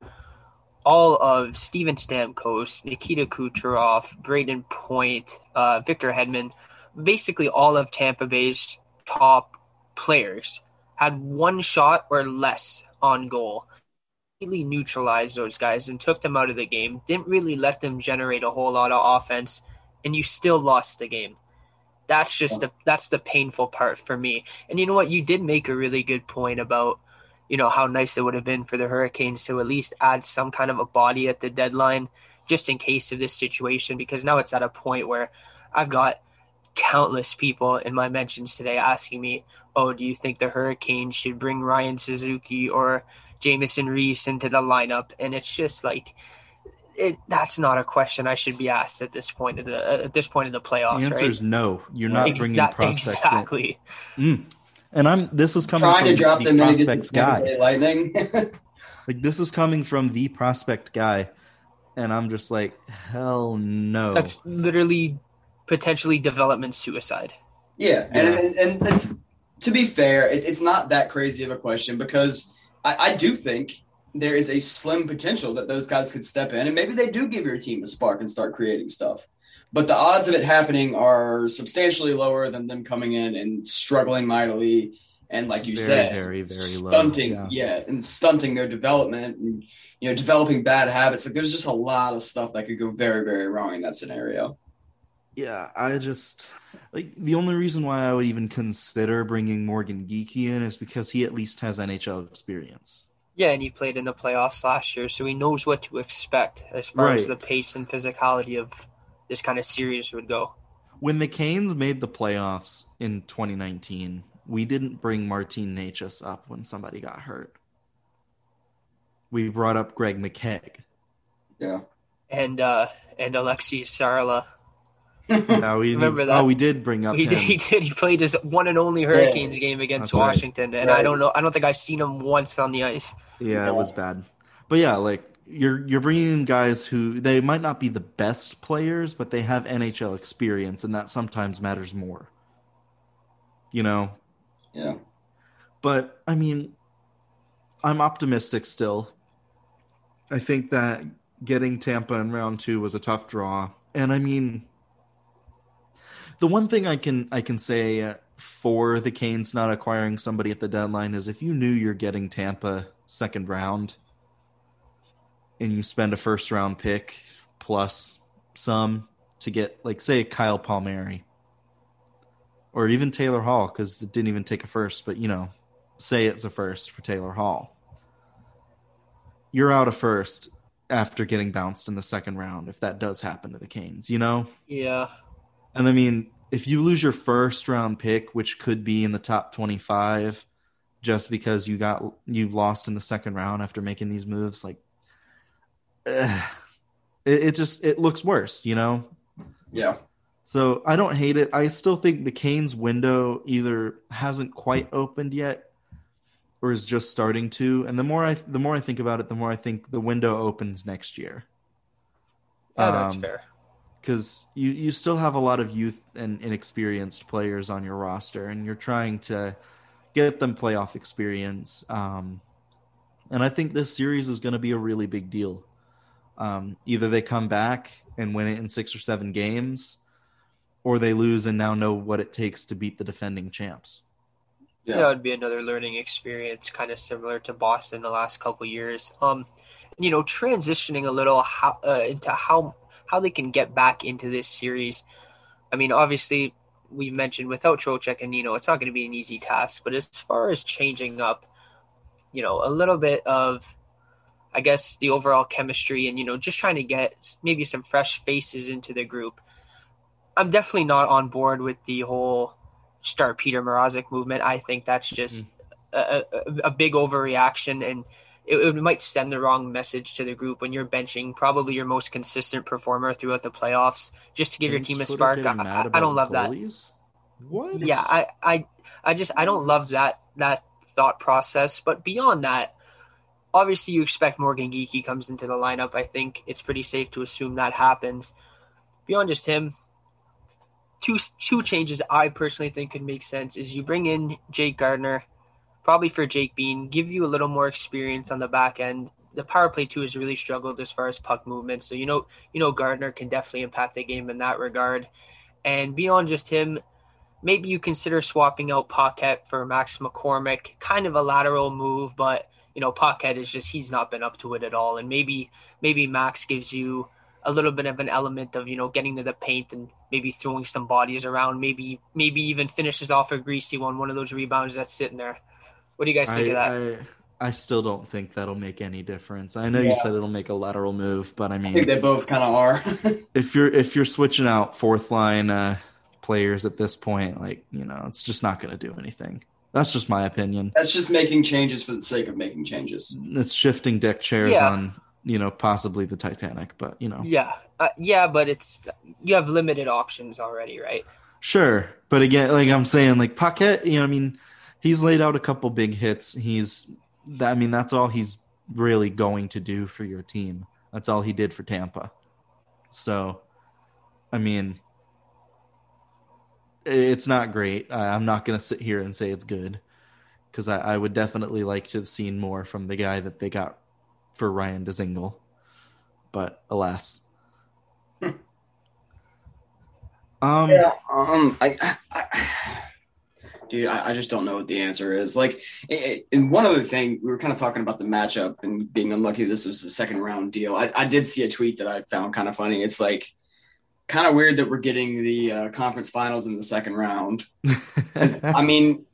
Speaker 3: all of Steven Stamkos, Nikita Kucherov, Brayden Point, uh, Victor Hedman, basically all of Tampa Bay's top players had one shot or less on goal completely neutralized those guys and took them out of the game. Didn't really let them generate a whole lot of offense, and you still lost the game. That's just the that's the painful part for me. And you know what? You did make a really good point about you know how nice it would have been for the Hurricanes to at least add some kind of a body at the deadline, just in case of this situation. Because now it's at a point where I've got countless people in my mentions today asking me, "Oh, do you think the Hurricanes should bring Ryan Suzuki or Jamieson Rees into the lineup, and it's just like it, that's not a question I should be asked at this point of the at this point of the playoffs.
Speaker 5: The answer
Speaker 3: right?
Speaker 5: is no. You're not Ex- bringing that, prospects
Speaker 3: exactly.
Speaker 5: in. Mm. And I'm this is coming Trying from to drop the prospects guy.
Speaker 6: Lightning. *laughs*
Speaker 5: like this is coming from the prospect guy, and I'm just like, hell no.
Speaker 3: That's literally potentially development suicide.
Speaker 6: Yeah, yeah. and and, and it's to be fair, it, it's not that crazy of a question because I, I do think there is a slim potential that those guys could step in and maybe they do give your team a spark and start creating stuff. But the odds of it happening are substantially lower than them coming in and struggling mightily and like you
Speaker 5: very,
Speaker 6: said,
Speaker 5: very, very
Speaker 6: stunting,
Speaker 5: low.
Speaker 6: Yeah. yeah, and stunting their development and you know developing bad habits. Like there's just a lot of stuff that could go very, very wrong in that scenario.
Speaker 5: Yeah, I just like the only reason why I would even consider bringing Morgan Geekie in is because he at least has NHL experience.
Speaker 3: Yeah, and he played in the playoffs last year, so he knows what to expect as far right. as the pace and physicality of this kind of series would go.
Speaker 5: When the Canes made the playoffs in 2019, we didn't bring Martin Necas up when somebody got hurt. We brought up Greg McKegg.
Speaker 6: Yeah.
Speaker 3: And uh and Aleksi Saarela *laughs*
Speaker 5: no, we remember that. Oh, we did bring up.
Speaker 3: He did. He did. He played his one and only Hurricanes yeah. game against That's Washington, right. and right. I don't know. I don't think I've seen him once on the ice.
Speaker 5: Yeah, it was bad. But yeah, like you're you're bringing in guys who they might not be the best players, but they have NHL experience, and that sometimes matters more. You know.
Speaker 6: Yeah.
Speaker 5: But I mean, I'm optimistic still. I think that getting Tampa in round two was a tough draw, and I mean the one thing I can I can say uh, for the Canes not acquiring somebody at the deadline is if you knew you're getting Tampa second round, and you spend a first round pick plus some to get like say Kyle Palmieri or even Taylor Hall because it didn't even take a first, but you know, say it's a first for Taylor Hall. You're out of first after getting bounced in the second round if that does happen to the Canes, you know?
Speaker 3: Yeah.
Speaker 5: And I mean, if you lose your first round pick, which could be in the top 25 just because you got you lost in the second round after making these moves like eh, *sighs* it, it just it looks worse, you know?
Speaker 6: Yeah.
Speaker 5: So I don't hate it. I still think the Canes window either hasn't quite opened yet or is just starting to. And the more I the more I think about it, the more I think the window opens next year.
Speaker 3: Yeah, that's
Speaker 5: Um,
Speaker 3: fair.
Speaker 5: Because you you still have a lot of youth and inexperienced players on your roster, and you're trying to get them playoff experience. Um, and I think this series is going to be a really big deal. Um, either they come back and win it in six or seven games, or they lose and now know what it takes to beat the defending champs.
Speaker 6: Yeah.
Speaker 3: That would be another learning experience, kind of similar to Boston the last couple years. Um, you know, transitioning a little how, uh, into how how they can get back into this series. I mean, obviously, we mentioned without Trocheck and Nino, it's not going to be an easy task. But as far as changing up, you know, a little bit of, I guess, the overall chemistry and you know, just trying to get maybe some fresh faces into the group. I'm definitely not on board with the whole start Petr Mrazek movement. I think that's just mm-hmm. a, a, a big overreaction and it, it might send the wrong message to the group when you're benching probably your most consistent performer throughout the playoffs just to give your team a spark. I, I, don't love that.
Speaker 5: goalies? What?
Speaker 3: Yeah, I, I, I just I don't love that that thought process. But beyond that, obviously you expect Morgan Geekie comes into the lineup. I think it's pretty safe to assume that happens. Beyond just him, two two changes I personally think could make sense is you bring in Jake Gardiner, probably for Jake Bean, give you a little more experience on the back end. The power play too has really struggled as far as puck movement, so you know you know Gardiner can definitely impact the game in that regard. And beyond just him, maybe you consider swapping out Paquette for Max McCormick, kind of a lateral move, but you know Paquette is just he's not been up to it at all, and maybe maybe Max gives you a little bit of an element of you know getting to the paint and maybe throwing some bodies around, maybe maybe even finishes off a greasy one, one of those rebounds that's sitting there. What do you guys think of that?
Speaker 5: I, I, I still don't think that'll make any difference. I know you said it'll make a lateral move, but I mean, I
Speaker 6: they both kind of are. *laughs*
Speaker 5: if you're if you're switching out fourth line uh, players at this point, like you know, it's just not going to do anything. That's just my opinion.
Speaker 6: That's just making changes for the sake of making changes.
Speaker 5: It's shifting deck chairs
Speaker 3: Yeah.
Speaker 5: on you know possibly the Titanic, but you know,
Speaker 3: yeah, uh, yeah, but it's you have limited options already, right?
Speaker 5: Sure, but again, like I'm saying, like Paquette, you know, I mean, he's laid out a couple big hits. He's, I mean, that's all he's really going to do for your team. That's all he did for Tampa. So, I mean, it's not great. I, I'm not going to sit here and say it's good because I, I would definitely like to have seen more from the guy that they got for Ryan Dzingel, but alas. um,
Speaker 6: Yeah. Um. I. I Dude, I, I just don't know what the answer is. Like, it, and one other thing, we were kind of talking about the matchup and being unlucky. This was the second round deal. I, I did see a tweet that I found kind of funny. It's like kind of weird that we're getting the uh, conference finals in the second round. I *laughs* mean,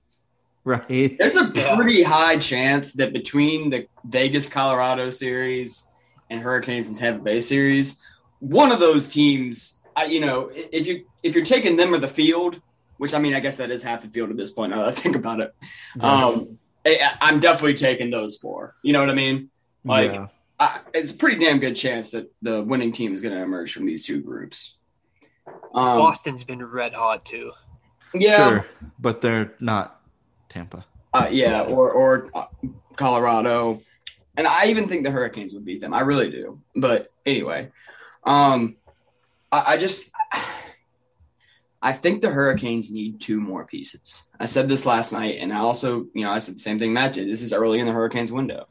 Speaker 5: right.
Speaker 6: There's a pretty high chance that between the Vegas Colorado series and Hurricanes and Tampa Bay series, one of those teams, I, you know, if you if you're taking them or the field, which I mean, I guess that is half the field at this point. Now that I think about it, um, I, I'm definitely taking those four. You know what I mean? Like,
Speaker 5: yeah.
Speaker 6: I, it's a pretty damn good chance that the winning team is going to emerge from these two groups. Um,
Speaker 3: Boston's been red hot too.
Speaker 6: yeah,
Speaker 5: Sure, but they're not Tampa.
Speaker 6: Uh, yeah, or or uh, Colorado, and I even think the Hurricanes would beat them. I really do. But anyway, um, I, I just I think the Hurricanes need two more pieces. I said this last night, and I also, you know, I said the same thing Matt did. This is early in the Hurricanes window.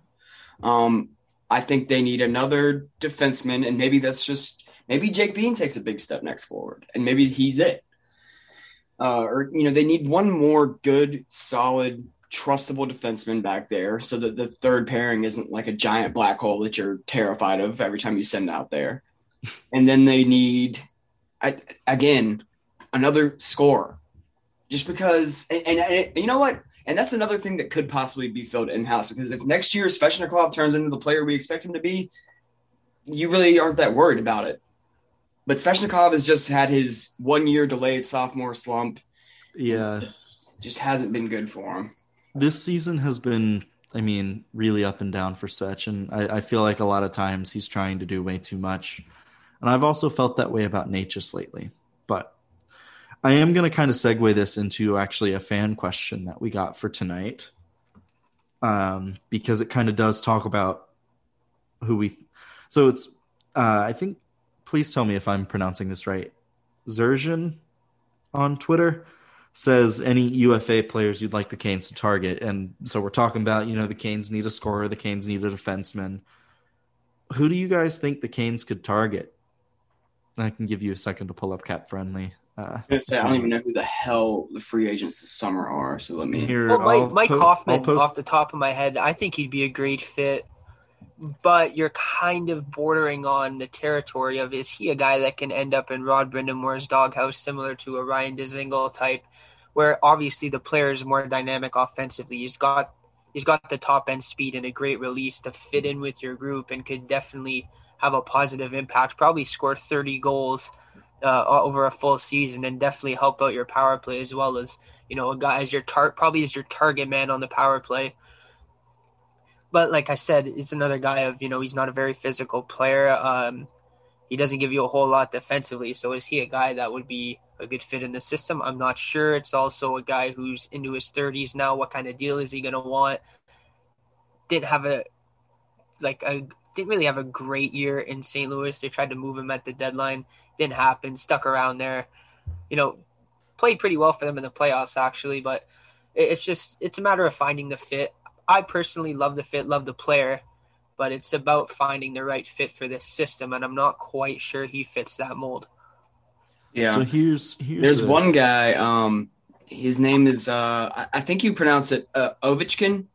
Speaker 6: Um, I think they need another defenseman, and maybe that's just maybe Jake Bean takes a big step next forward, and maybe he's it uh, or you know they need one more good solid trustable defenseman back there, so that the third pairing isn't like a giant black hole that you're terrified of every time you send out there. *laughs* and then they need, I, again, another score, just because. And, and, and you know what? And that's another thing that could possibly be filled in house because if next year Svechnikov turns into the player we expect him to be, you really aren't that worried about it. But Svechnikov has just had his one year delayed sophomore slump.
Speaker 5: Yeah,
Speaker 6: Just, just hasn't been good for him.
Speaker 5: this season has been, I mean, really up and down for Svech, and I, I feel like a lot of times he's trying to do way too much. And I've also felt that way about Nate lately. But I am going to kind of segue this into actually a fan question that we got for tonight, um, because it kind of does talk about who we. So it's, uh, I think, please tell me if I'm pronouncing this right. Zerjan on Twitter says any UFA players you'd like the Canes to target. And so we're talking about, you know, the Canes need a scorer, the Canes need a defenseman. Who do you guys think the Canes could target? I can give you a second to pull up cap friendly. Uh,
Speaker 6: I, was gonna say, I don't even know who the hell the free agents this summer are. So let me.
Speaker 5: here,
Speaker 3: Well, Mike, Mike
Speaker 5: po-
Speaker 3: Hoffman,
Speaker 5: post-
Speaker 3: off the top of my head, I think he'd be a great fit. But you're kind of bordering on the territory of is he a guy that can end up in Rod Brind'Amour's doghouse, similar to a Ryan Dzingel type, where obviously the player is more dynamic offensively. He's got he's got the top end speed and a great release to fit in with your group and could definitely have a positive impact. Probably score 30 goals uh, over a full season and definitely help out your power play as well as you know a guy as your tar- probably as your target man on the power play. But like I said, it's another guy of you know he's not a very physical player. Um, he doesn't give you a whole lot defensively. So is he a guy that would be a good fit in the system? I'm not sure. It's also a guy who's into his 30s now. What kind of deal is he going to want? Didn't have a like a didn't really have a great year in St. Louis. They tried to move him at the deadline, didn't happen. Stuck around there, you know, played pretty well for them in the playoffs actually. But it's just it's a matter of finding the fit. I personally love the fit, love the player, but it's about finding the right fit for this system, and I'm not quite sure he fits that mold.
Speaker 6: Yeah.
Speaker 5: So here's here's
Speaker 6: There's
Speaker 5: a-
Speaker 6: one guy. Um, his name is. Uh, I, I think you pronounce it uh, Ovechkin.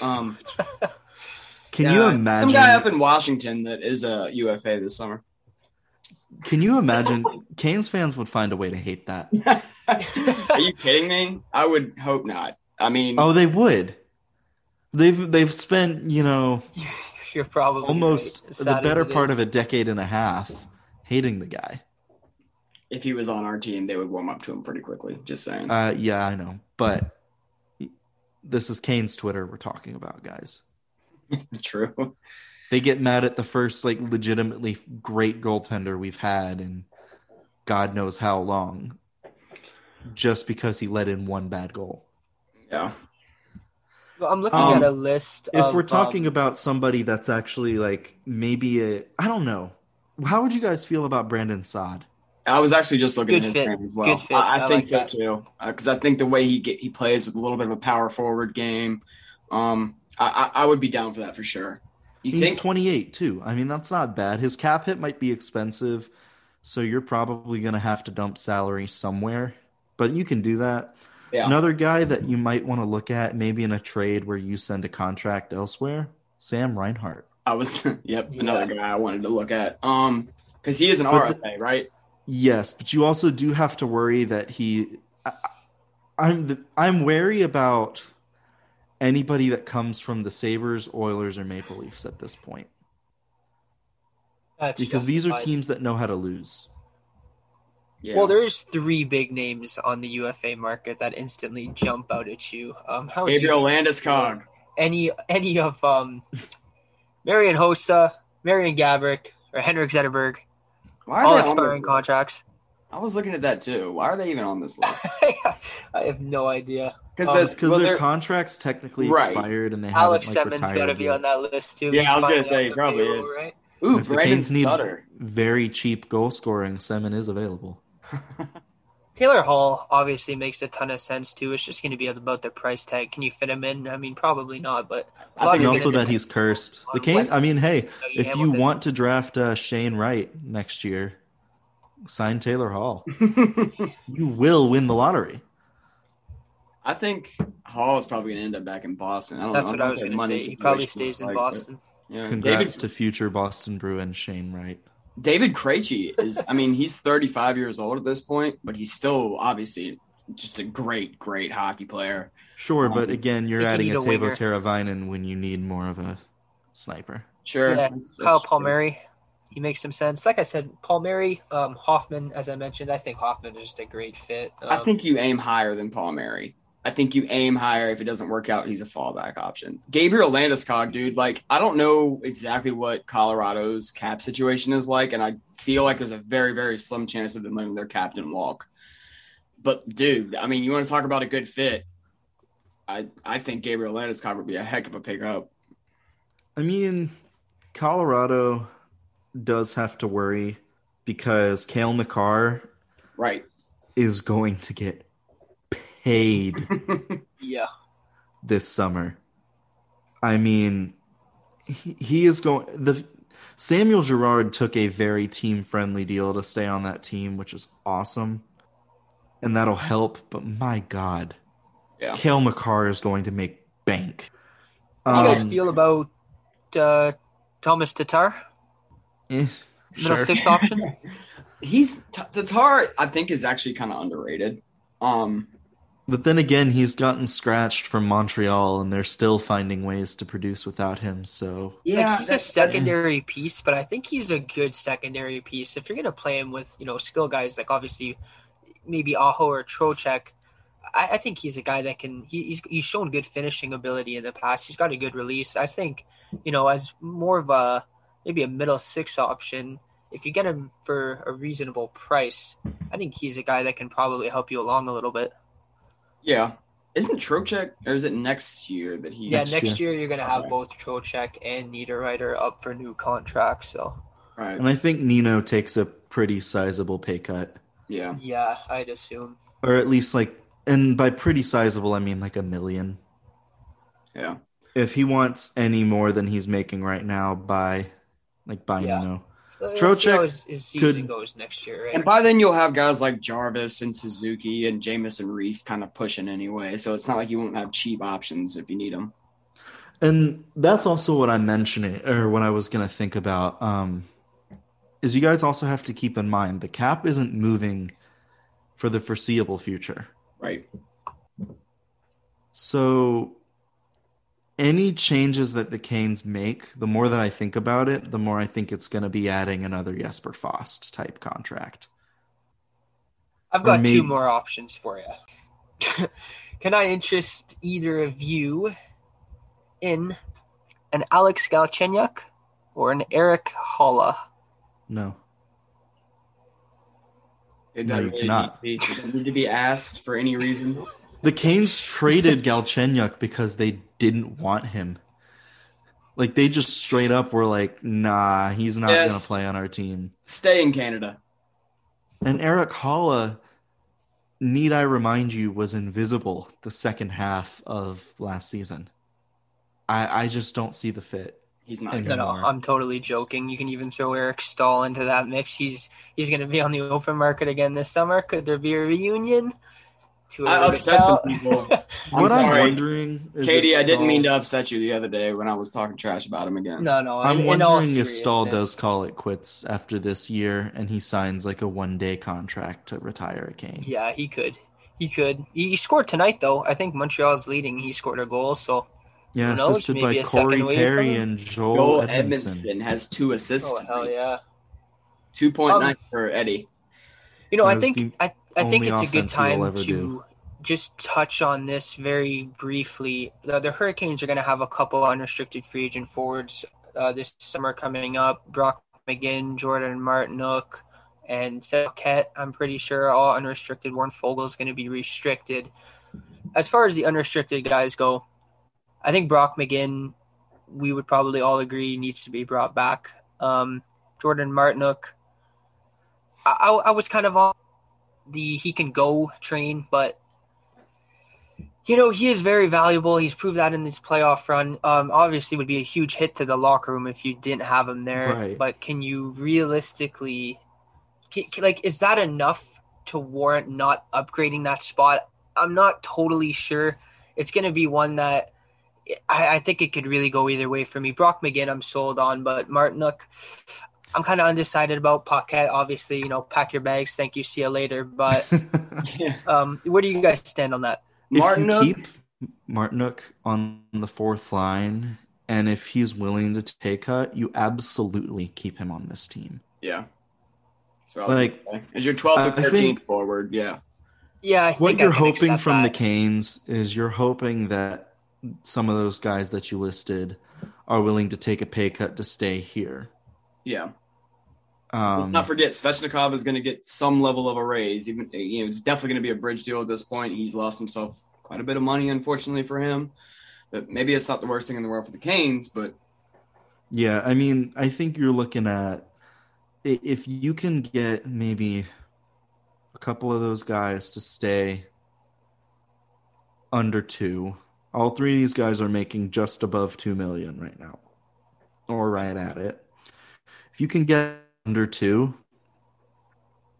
Speaker 6: Um, *laughs*
Speaker 5: Can
Speaker 6: yeah,
Speaker 5: you imagine?
Speaker 6: some guy up in Washington that is a UFA this summer?
Speaker 5: Can you imagine? *laughs* Canes fans would find a way to hate that. *laughs*
Speaker 6: Are you kidding me? I would hope not. I mean,
Speaker 5: Oh, they would. They've they've spent you know *sighs*
Speaker 3: You're probably
Speaker 5: almost
Speaker 3: right,
Speaker 5: the better part
Speaker 3: is.
Speaker 5: of a decade and a half hating the guy.
Speaker 6: if he was on our team, they would warm up to him pretty quickly. Just saying.
Speaker 5: Uh, yeah, I know, but this is Canes Twitter we're talking about, guys. *laughs*
Speaker 6: True.
Speaker 5: They get mad at the first like legitimately great goaltender we've had in God knows how long, just because he let in one bad goal.
Speaker 6: Yeah.
Speaker 3: Well, I'm looking
Speaker 5: Um,
Speaker 3: at a list.
Speaker 5: If
Speaker 3: of,
Speaker 5: we're talking
Speaker 3: um,
Speaker 5: about somebody that's actually like maybe a, I don't know. How would you guys feel about Brandon Saad?
Speaker 6: I was actually just looking
Speaker 3: Good
Speaker 6: at his
Speaker 3: fit.
Speaker 6: as well.
Speaker 3: Good fit.
Speaker 6: I, I
Speaker 3: I
Speaker 6: think
Speaker 3: like
Speaker 6: so
Speaker 3: that.
Speaker 6: too, because I think the way he get, he plays with a little bit of a power forward game, um, I, I, I would be down for that for sure. You
Speaker 5: He's
Speaker 6: think?
Speaker 5: 28 too. I mean, that's not bad. His cap hit might be expensive, so you're probably going to have to dump salary somewhere, but you can do that.
Speaker 6: yeah.
Speaker 5: Another guy that you might want to look at, maybe in a trade where you send a contract elsewhere, Sam Reinhart.
Speaker 6: I was. *laughs* Yep.
Speaker 3: Yeah.
Speaker 6: Another guy I wanted to look at. Um, because he is an
Speaker 5: But
Speaker 6: RFA, right?
Speaker 5: Yes, but you also do have to worry that he. I, I'm the, I'm wary about anybody that comes from the Sabres, Oilers, or Maple Leafs at this point
Speaker 3: that's
Speaker 5: because these are teams that know how to lose.
Speaker 6: Yeah.
Speaker 3: Well, there's three big names on the UFA market that instantly jump out at you. Um, how would
Speaker 6: Gabriel
Speaker 3: you
Speaker 6: Landeskog.
Speaker 3: any any of um, Marian Hossa, Marian Gaborik, or Henrik Zetterberg,
Speaker 6: Why are
Speaker 3: all
Speaker 6: they on
Speaker 3: expiring
Speaker 6: this list?
Speaker 3: contracts?
Speaker 6: I was looking at that too. Why are they even on this list? *laughs*
Speaker 3: I have no idea.
Speaker 6: Because
Speaker 3: Um,
Speaker 6: that's
Speaker 5: Because
Speaker 6: well,
Speaker 5: their contracts technically
Speaker 6: Right.
Speaker 5: expired and they
Speaker 3: Alex
Speaker 5: haven't like
Speaker 3: Simmons got to be on that list too.
Speaker 6: Yeah,
Speaker 3: He's
Speaker 6: I was gonna say, probably
Speaker 3: payroll,
Speaker 6: is.
Speaker 3: right?
Speaker 6: Ooh,
Speaker 5: If the
Speaker 6: Brandon
Speaker 5: Canes need
Speaker 6: Sutter.
Speaker 5: very cheap goal scoring, Semin is available. *laughs*
Speaker 3: Taylor Hall obviously makes a ton of sense too. It's just going to be about the price tag. Can you fit him in? I mean, probably not, but
Speaker 6: I think
Speaker 5: also that he's cursed. The Cane, I mean, hey, if you want to draft uh, Shane Wright next year, sign Taylor Hall. *laughs* you will win the lottery.
Speaker 6: I think Hall is probably going to end up back in Boston. I don't
Speaker 3: That's
Speaker 6: know.
Speaker 3: what I was
Speaker 6: what
Speaker 3: going
Speaker 6: money
Speaker 3: to say. He probably stays in
Speaker 6: like, but-
Speaker 3: Boston.
Speaker 6: Yeah.
Speaker 5: Congrats
Speaker 6: David
Speaker 5: to future Boston Bruin Shane Wright.
Speaker 6: David Krejci is. I mean, he's 35 years old at this point, but he's still obviously just a great, great hockey player.
Speaker 5: Sure, but
Speaker 6: Um,
Speaker 5: again, you're
Speaker 3: think you
Speaker 5: adding a
Speaker 3: a
Speaker 5: Tavo. Teravainen when you need more of a sniper.
Speaker 6: Sure,
Speaker 3: Yeah,
Speaker 6: that's-
Speaker 3: Kyle
Speaker 6: that's true.
Speaker 3: Palmieri, he makes some sense. Like I said, Palmieri, um, Hoffman, as I mentioned, I think Hoffman is just a great fit. Um,
Speaker 6: I think you aim higher than Palmieri. I think you aim higher. If it doesn't work out, he's a fallback option. Gabriel Landeskog, dude, like I don't know exactly what Colorado's cap situation is like, and I feel like there's a very, very slim chance of them letting their captain walk. But dude, I mean, you want to talk about a good fit? I I think Gabriel Landeskog would be a heck of a pickup.
Speaker 5: I mean, Colorado does have to worry because Cale Makar
Speaker 6: Right.
Speaker 5: is going to get paid *laughs*
Speaker 3: yeah,
Speaker 5: this summer. I mean, he, he is going the Samuel Girard took a very team friendly deal to stay on that team, which is awesome. And that'll help, but my god.
Speaker 6: Yeah.
Speaker 5: Cale Makar is going to make bank.
Speaker 3: how do you guys
Speaker 5: Um,
Speaker 3: feel about uh, Tomas Tatar,
Speaker 5: eh,
Speaker 3: middle
Speaker 5: sure.
Speaker 3: six option? *laughs*
Speaker 6: He's T- Tatar. I think is actually kind of underrated. Um,
Speaker 5: But then again, he's gotten scratched from Montreal, and they're still finding ways to produce without him. So
Speaker 3: like he's a secondary piece, but I think he's a good secondary piece. If you're gonna play him with you know skill guys like obviously maybe Aho or Trocheck, I, I think he's a guy that can. He, he's he's shown good finishing ability in the past. He's got a good release. I think you know as more of a maybe a middle six option. If you get him for a reasonable price, I think he's a guy that can probably help you along a little bit.
Speaker 6: Yeah. Isn't Trocheck or is it next year that he?
Speaker 3: Yeah,
Speaker 5: Next
Speaker 3: next,
Speaker 5: year.
Speaker 3: year. you're gonna have
Speaker 6: Okay.
Speaker 3: both Trocheck and Niederreiter up for new contracts. So
Speaker 6: Right.
Speaker 5: And I think Nino takes a pretty sizable pay cut.
Speaker 6: Yeah.
Speaker 3: yeah, I'd assume.
Speaker 5: Or at least like and by pretty sizable I mean like a million.
Speaker 6: Yeah.
Speaker 5: If he wants any more than he's making right now by like by
Speaker 3: Yeah.
Speaker 5: Nino.
Speaker 3: Let's see
Speaker 5: Trocheck
Speaker 3: his, his season
Speaker 5: could-
Speaker 3: goes next year, right?
Speaker 6: And by then you'll have guys like Jarvis and Suzuki and Jamieson Rees kind of pushing anyway. So it's not like you won't have cheap options if you need them.
Speaker 5: And that's also what I'm mentioning or what I was gonna think about. Um is you guys also have to keep in mind the cap isn't moving for the foreseeable future.
Speaker 6: Right.
Speaker 5: So any changes that the Canes make, the more that I think about it, the more I think it's going to be adding another Jesper Fast type contract.
Speaker 3: I've got
Speaker 5: maybe-
Speaker 3: two more options for you. *laughs* Can I interest either of you in an Alex Galchenyuk or an Erik Haula?
Speaker 5: No.
Speaker 6: It
Speaker 5: No,
Speaker 6: doesn't
Speaker 5: you
Speaker 6: really
Speaker 5: cannot.
Speaker 6: Need to be, it doesn't need to be asked for any reason. *laughs*
Speaker 5: The Canes traded Galchenyuk because they didn't want him. Like they just straight up were like, "Nah, he's not going to play on our team."
Speaker 6: Stay in Canada.
Speaker 5: And Erik Haula, need I remind you, was invisible the second half of last season. I I just don't see the fit.
Speaker 6: He's not.
Speaker 5: And-
Speaker 3: No, no,
Speaker 5: Anymore.
Speaker 3: I'm totally joking. You can even throw Eric Staal into that mix. He's he's going to be on the open market again this summer. Could there be a reunion? Too
Speaker 6: I
Speaker 3: early to
Speaker 6: upset some people. *laughs* I'm
Speaker 5: what I'm wondering is
Speaker 6: Katie,
Speaker 5: if
Speaker 6: I didn't mean to upset you the other day when I was talking trash about him again.
Speaker 3: no, no.
Speaker 5: I'm
Speaker 3: in, in
Speaker 5: wondering if
Speaker 3: Staal
Speaker 5: does call it quits after this year and he signs like a one day contract to retire a Cane.
Speaker 3: Yeah, he could. He could. He, he scored tonight, though. I think Montreal's leading. He scored a goal, so
Speaker 5: Yeah,
Speaker 3: Who knows?
Speaker 5: assisted
Speaker 3: Maybe
Speaker 5: by
Speaker 3: a second
Speaker 5: Corey Perry and Joel,
Speaker 6: Joel
Speaker 5: Edmundson.
Speaker 6: Edmundson has two assists.
Speaker 3: oh hell yeah.
Speaker 6: Two point nine
Speaker 3: Um,
Speaker 6: for Eddie.
Speaker 3: You know, I think
Speaker 5: the
Speaker 3: I, I think it's a good
Speaker 5: offense he will
Speaker 3: time to
Speaker 5: do.
Speaker 3: just touch on this very briefly. The, the Hurricanes are going to have a couple unrestricted free agent forwards uh, this summer coming up. Brock McGinn, Jordan Martinook, and Selket. I'm pretty sure all unrestricted. Warren Foegele is going to be restricted. As far as the unrestricted guys go, I think Brock McGinn, we would probably all agree needs to be brought back. Um, Jordan Martinook, I, I, I was kind of on the he can go train, but you know he is very valuable. He's proved that in this playoff run. Um, obviously, would be a huge hit to the locker room if you didn't have him there.
Speaker 5: Right.
Speaker 3: But can you realistically, can, can- like, is that enough to warrant not upgrading that spot I'm not totally sure. It's going to be one that I, I think it could really go either way for me. Brock McGinn, I'm sold on, but Martinook, I'm kind of undecided about. Paquette, obviously, you know, pack your bags. Thank you. See you later. But *laughs*
Speaker 6: Yeah.
Speaker 3: um, where do you guys stand on that?
Speaker 5: if
Speaker 6: Martin
Speaker 5: keep Martinook on the fourth line, and if he's willing to take cut, you absolutely keep him on this team.
Speaker 6: Yeah. That's what
Speaker 5: Like.
Speaker 6: As your 12th or 13th
Speaker 5: think-
Speaker 6: forward, yeah.
Speaker 3: Yeah, I
Speaker 5: What
Speaker 3: think
Speaker 5: you're hoping
Speaker 3: accept
Speaker 5: from the. Canes is you're hoping that some of those guys that you listed are willing to take a pay cut to stay here.
Speaker 6: Yeah.
Speaker 5: Um,
Speaker 6: Let's not forget, Svechnikov is going to get some level of a raise. Even you know, it's definitely going to be a bridge deal at this point. He's lost himself quite a bit of money, unfortunately for him. But maybe it's not the worst thing in the world for the Canes. But
Speaker 5: Yeah, I mean, I think you're looking at if you can get maybe a couple of those guys to stay under two. All three of these guys are making just above two million right now, or right at it. If you can get under two,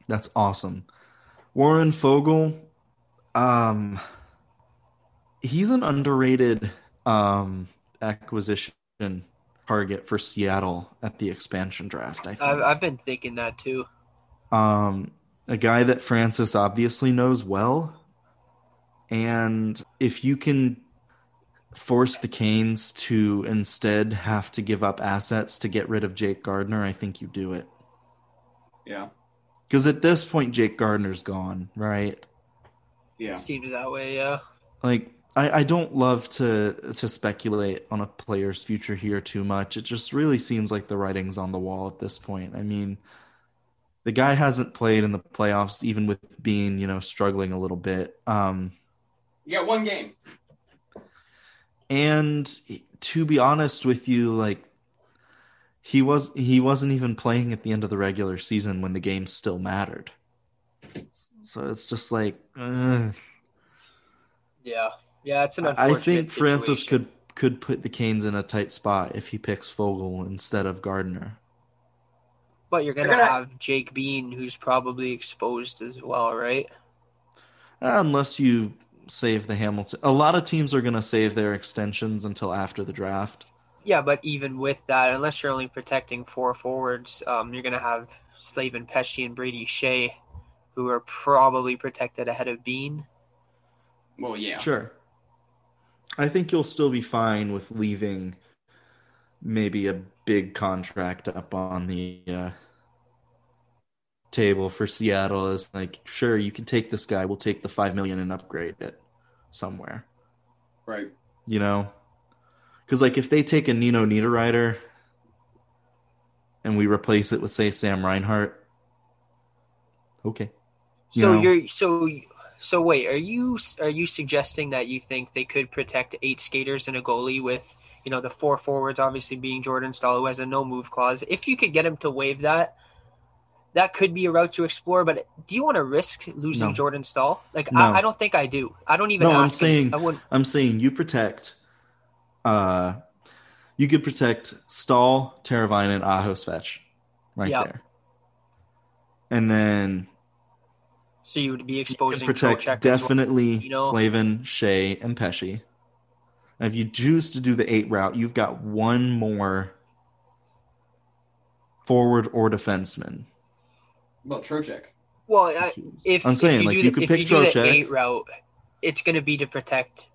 Speaker 5: that's awesome. Warren Foegele, um, he's an underrated um acquisition target for Seattle at the expansion draft. I think.
Speaker 3: I've, I've been thinking that too.
Speaker 5: um, a guy that Francis obviously knows well, and if you can force the Canes to instead have to give up assets to get rid of Jake Gardiner, I think you do it.
Speaker 6: Yeah,
Speaker 5: Because at this point, Jake Gardiner's gone, right?
Speaker 6: yeah,
Speaker 3: Seems that way. Yeah.
Speaker 5: like I, I don't love to to speculate on a player's future here too much. It just really seems like the writing's on the wall at this point. I mean, the guy hasn't played in the playoffs, even with being you know struggling a little bit. Um,
Speaker 6: you got one game.
Speaker 5: and to be honest with you, like he was he wasn't even playing at the end of the regular season when the game still mattered. So it's just like. ugh.
Speaker 3: Yeah. Yeah. It's an
Speaker 5: I
Speaker 3: unfortunate
Speaker 5: think Francis
Speaker 3: situation.
Speaker 5: could could put the Canes in a tight spot if he picks Foegele instead of Gardiner.
Speaker 3: But you're gonna,
Speaker 6: They're gonna-
Speaker 3: have Jake Bean, who's probably exposed as well, right?
Speaker 5: Uh, unless you save the Hamilton. A lot of teams are going to save their extensions until after the draft.
Speaker 3: Yeah, but even with that, unless you're only protecting four forwards, um, you're gonna have Slavin Pesce and Brady Skjei, who are probably protected ahead of Bean.
Speaker 6: Well, yeah,
Speaker 5: Sure. I think you'll still be fine with leaving maybe a big contract up on the uh, table for Seattle is like, sure, you can take this guy. We'll take the 5 million and upgrade it somewhere.
Speaker 6: right.
Speaker 5: you know because like if they take a nino niederreiter and we replace it with say sam reinhart okay You
Speaker 3: So
Speaker 5: know.
Speaker 3: you're so so wait, are you are you suggesting that you think they could protect eight skaters and a goalie with you know the four forwards obviously being Jordan Staal who has a no move clause? If you could get him to waive that, that could be a route to explore. But do you want to risk losing
Speaker 5: No.
Speaker 3: Jordan Staal? Like
Speaker 5: No.
Speaker 3: I, I don't think I do. I don't even.
Speaker 5: no i'm saying
Speaker 3: I
Speaker 5: i'm saying you protect uh you could protect Staal, Teravainen, Aho Svech right
Speaker 3: Yeah.
Speaker 5: there. And then
Speaker 3: So you would be
Speaker 5: you could
Speaker 3: exposing
Speaker 5: protect
Speaker 3: Trocheck as well.
Speaker 5: definitely
Speaker 3: you know?
Speaker 5: Slavin, Skjei, and Pesce. And if you choose to do the eight route, you've got one more forward or defenseman.
Speaker 6: Well, Trocheck.
Speaker 3: Well, I, if
Speaker 5: I'm saying,
Speaker 3: if you
Speaker 5: like,
Speaker 3: do
Speaker 5: you
Speaker 3: the,
Speaker 5: could
Speaker 3: if
Speaker 5: pick
Speaker 3: you do the
Speaker 5: Trocheck.
Speaker 3: eight route, it's going to be to protect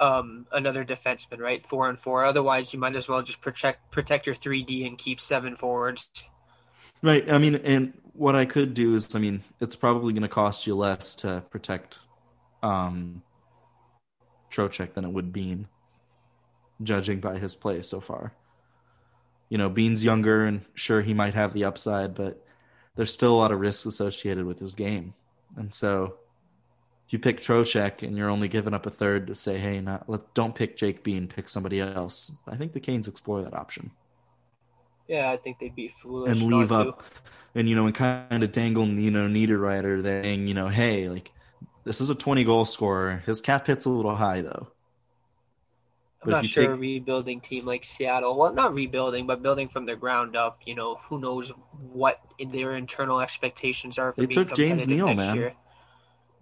Speaker 3: um, another defenseman, right? Four and four. Otherwise, you might as well just protect protect your three D and keep seven forwards.
Speaker 5: Right. I mean, and what I could do is, I mean, it's probably going to cost you less to protect um, Trocheck than it would Bean, judging by his play so far. You know, Bean's younger, and sure, he might have the upside, but there's still a lot of risks associated with his game. And so, if you pick Trocheck and you're only giving up a third to say, hey, not, let, don't pick Jake Bean, pick somebody else, I think the Canes explore that option
Speaker 3: Yeah, I think they'd be foolish
Speaker 5: and leave
Speaker 3: to.
Speaker 5: up and you know and kind of dangle you know Niederreiter saying you know hey like this is a 20 goal scorer his cap hit's a little high though
Speaker 3: I'm
Speaker 5: But if
Speaker 3: not
Speaker 5: you
Speaker 3: sure a rebuilding team like Seattle. Well, not rebuilding, but building from the ground up. You know, who knows what their internal expectations are for
Speaker 5: They took James Neal, man.
Speaker 3: year.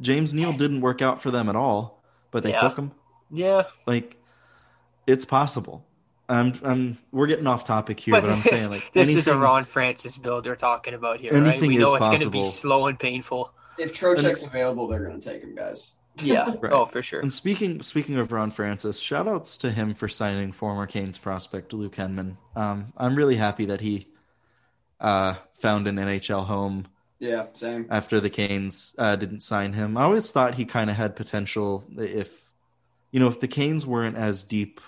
Speaker 5: James Neal didn't work out for them at all, but they
Speaker 3: Yeah.
Speaker 5: took him.
Speaker 3: Yeah,
Speaker 5: Like, it's possible. I'm, I'm, we're getting off topic here,
Speaker 3: but,
Speaker 5: but, I'm
Speaker 3: this,
Speaker 5: saying like
Speaker 3: this is a Ron Francis build we're talking about here, Anything right?
Speaker 5: Anything
Speaker 3: We know
Speaker 5: is
Speaker 3: it's going to be slow and painful.
Speaker 6: If Trocheck's available, they're going to take him, guys.
Speaker 3: Yeah. *laughs*
Speaker 5: Right.
Speaker 3: Oh, for sure.
Speaker 5: And speaking speaking of Ron Francis, shout outs to him for signing former Canes prospect Luke Henman. Um, I'm really happy that he uh, found an NHL home
Speaker 6: Yeah, same.
Speaker 5: after the Canes uh, didn't sign him. I always thought he kind of had potential if you know if the Canes weren't as deep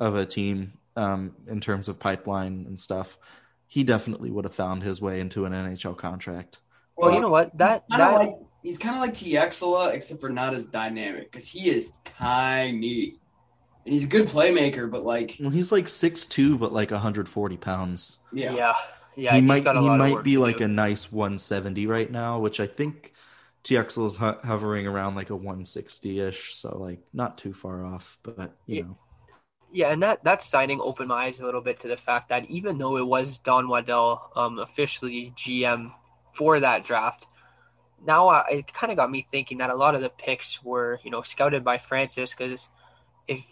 Speaker 5: of a team um, in terms of pipeline and stuff, he definitely would have found his way into an NHL contract.
Speaker 3: Well, you know what? That
Speaker 6: He's kind
Speaker 3: that
Speaker 6: of like he's kind of like Tieksola, except for not as dynamic because he is tiny, and he's a good playmaker. But like,
Speaker 5: Well, he's like six two, but like 140 pounds.
Speaker 6: yeah,
Speaker 3: yeah, yeah.
Speaker 5: he might he might be like
Speaker 3: do.
Speaker 5: a nice 170 right now, which I think TXL is ho- hovering around like a 160 ish, so like not too far off, but you
Speaker 3: Yeah.
Speaker 5: know.
Speaker 3: Yeah, and that that signing opened my eyes a little bit to the fact that even though it was Don Waddell um, officially GM for that draft, now I, it kind of got me thinking that a lot of the picks were you know scouted by Francis because if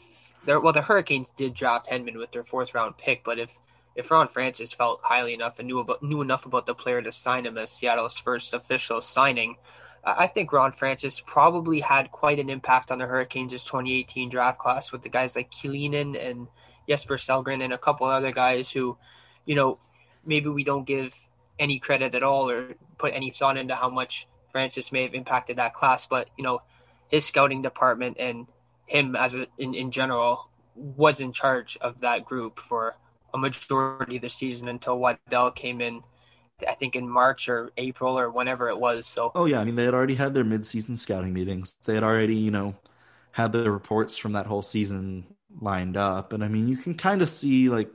Speaker 3: there well the Hurricanes did draft Henman with their fourth round pick, but if if Ron Francis felt highly enough and knew about knew enough about the player to sign him as Seattle's first official signing, I think Ron Francis probably had quite an impact on the Hurricanes' 2018 draft class with the guys like Killinen and Jesper Sellgren and a couple other guys who, you know, maybe we don't give any credit at all or put any thought into how much Francis may have impacted that class. But, you know, his scouting department and him as a, in, in general was in charge of that group for a majority of the season until Waddell came in, I think in March or April or whenever it was. So,
Speaker 5: Oh yeah, I mean they had already had their mid-season scouting meetings. They had already, you know, had the reports from that whole season lined up, and I mean you can kind of see like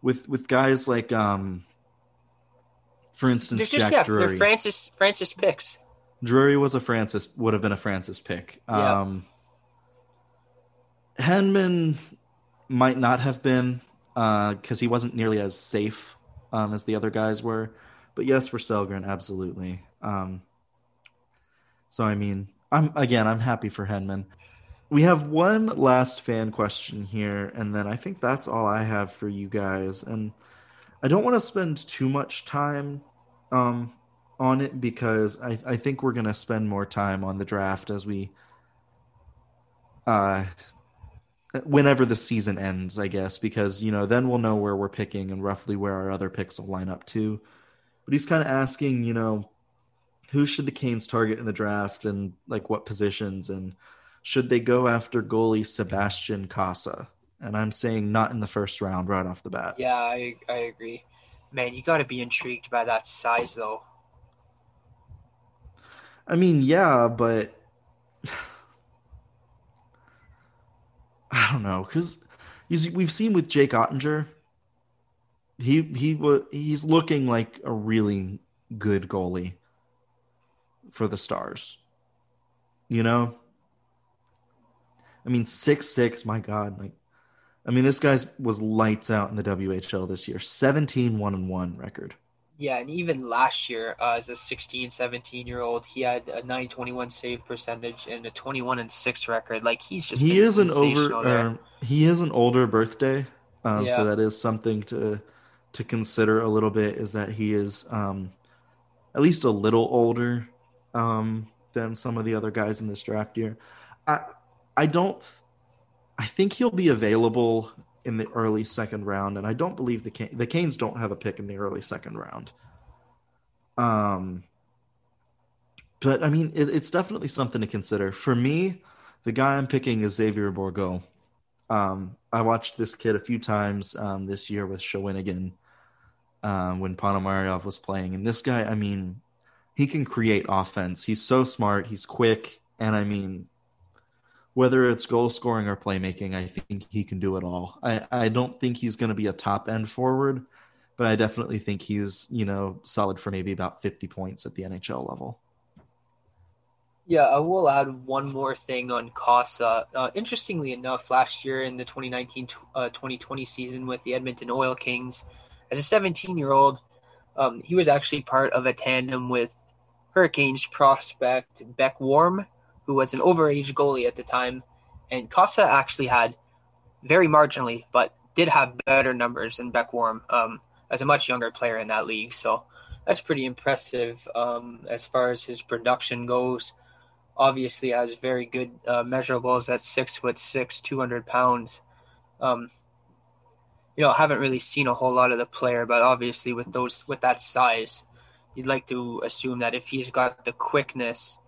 Speaker 5: with with guys like um for instance
Speaker 3: they're
Speaker 5: Jack
Speaker 3: yeah,
Speaker 5: Drury.
Speaker 3: Francis, Francis picks.
Speaker 5: Drury was a Francis would have been a Francis pick.
Speaker 3: Yeah.
Speaker 5: Um Henman might not have been because he wasn't nearly as safe um, as the other guys were. But yes, for Sellgren, absolutely. Um, so I mean, I'm again, I'm happy for Henman. We have one last fan question here, and then I think that's all I have for you guys. And I don't want to spend too much time um, on it because I, I think we're going to spend more time on the draft as we uh whenever the season ends, I guess, because you know then we'll know where we're picking and roughly where our other picks will line up too. But he's kind of asking, you know, who should the Canes target in the draft and like what positions and should they go after goalie Sebastian Cossa? And I'm saying not in the first round right off the bat.
Speaker 3: Yeah, I I agree. Man, you got to be intrigued by that size though.
Speaker 5: I mean, yeah, but I don't know because we've seen with Jake Oettinger, he he he's looking like a really good goalie for the Stars. You know, I mean, six six. My God, like, I mean, this guy's was lights out in the WHL this year. 17 one and one record.
Speaker 3: Yeah, and even last year, uh, as a 16, 17 year old, he had a 921 save percentage and a 21 and 6 record. Like, he's just
Speaker 5: he is an over. Um, he is an older birthday um,
Speaker 3: Yeah.
Speaker 5: so that is something to to consider a little bit is that he is um, at least a little older um, than some of the other guys in this draft year i i don't i think he'll be available in the early second round and i don't believe the Can- the canes don't have a pick in the early second round um but i mean it, it's definitely something to consider for me the guy I'm picking is Xavier Bourgault. Um, I watched this kid a few times um, this year with Shawinigan um, when Ponomarev was playing, and this guy, I mean, he can create offense. He's so smart. He's quick, and I mean, whether it's goal scoring or playmaking, I think he can do it all. I, I don't think he's going to be a top end forward, but I definitely think he's you know solid for maybe about 50 points at the NHL level.
Speaker 3: Yeah, I will add one more thing on Cossa. Uh, interestingly enough, last year in the 2019 uh, 2020 season with the Edmonton Oil Kings, as a 17 year old, um, he was actually part of a tandem with Hurricanes prospect Beck Warm, who was an overage goalie at the time, and Cossa actually had very marginally, but did have better numbers than Beck Warm um, as a much younger player in that league. So that's pretty impressive um, as far as his production goes. Obviously, has very good uh, measurables at six foot six, two hundred pounds. Um, you know, haven't really seen a whole lot of the player, but obviously with those with that size, you'd like to assume that if he's got the quickness,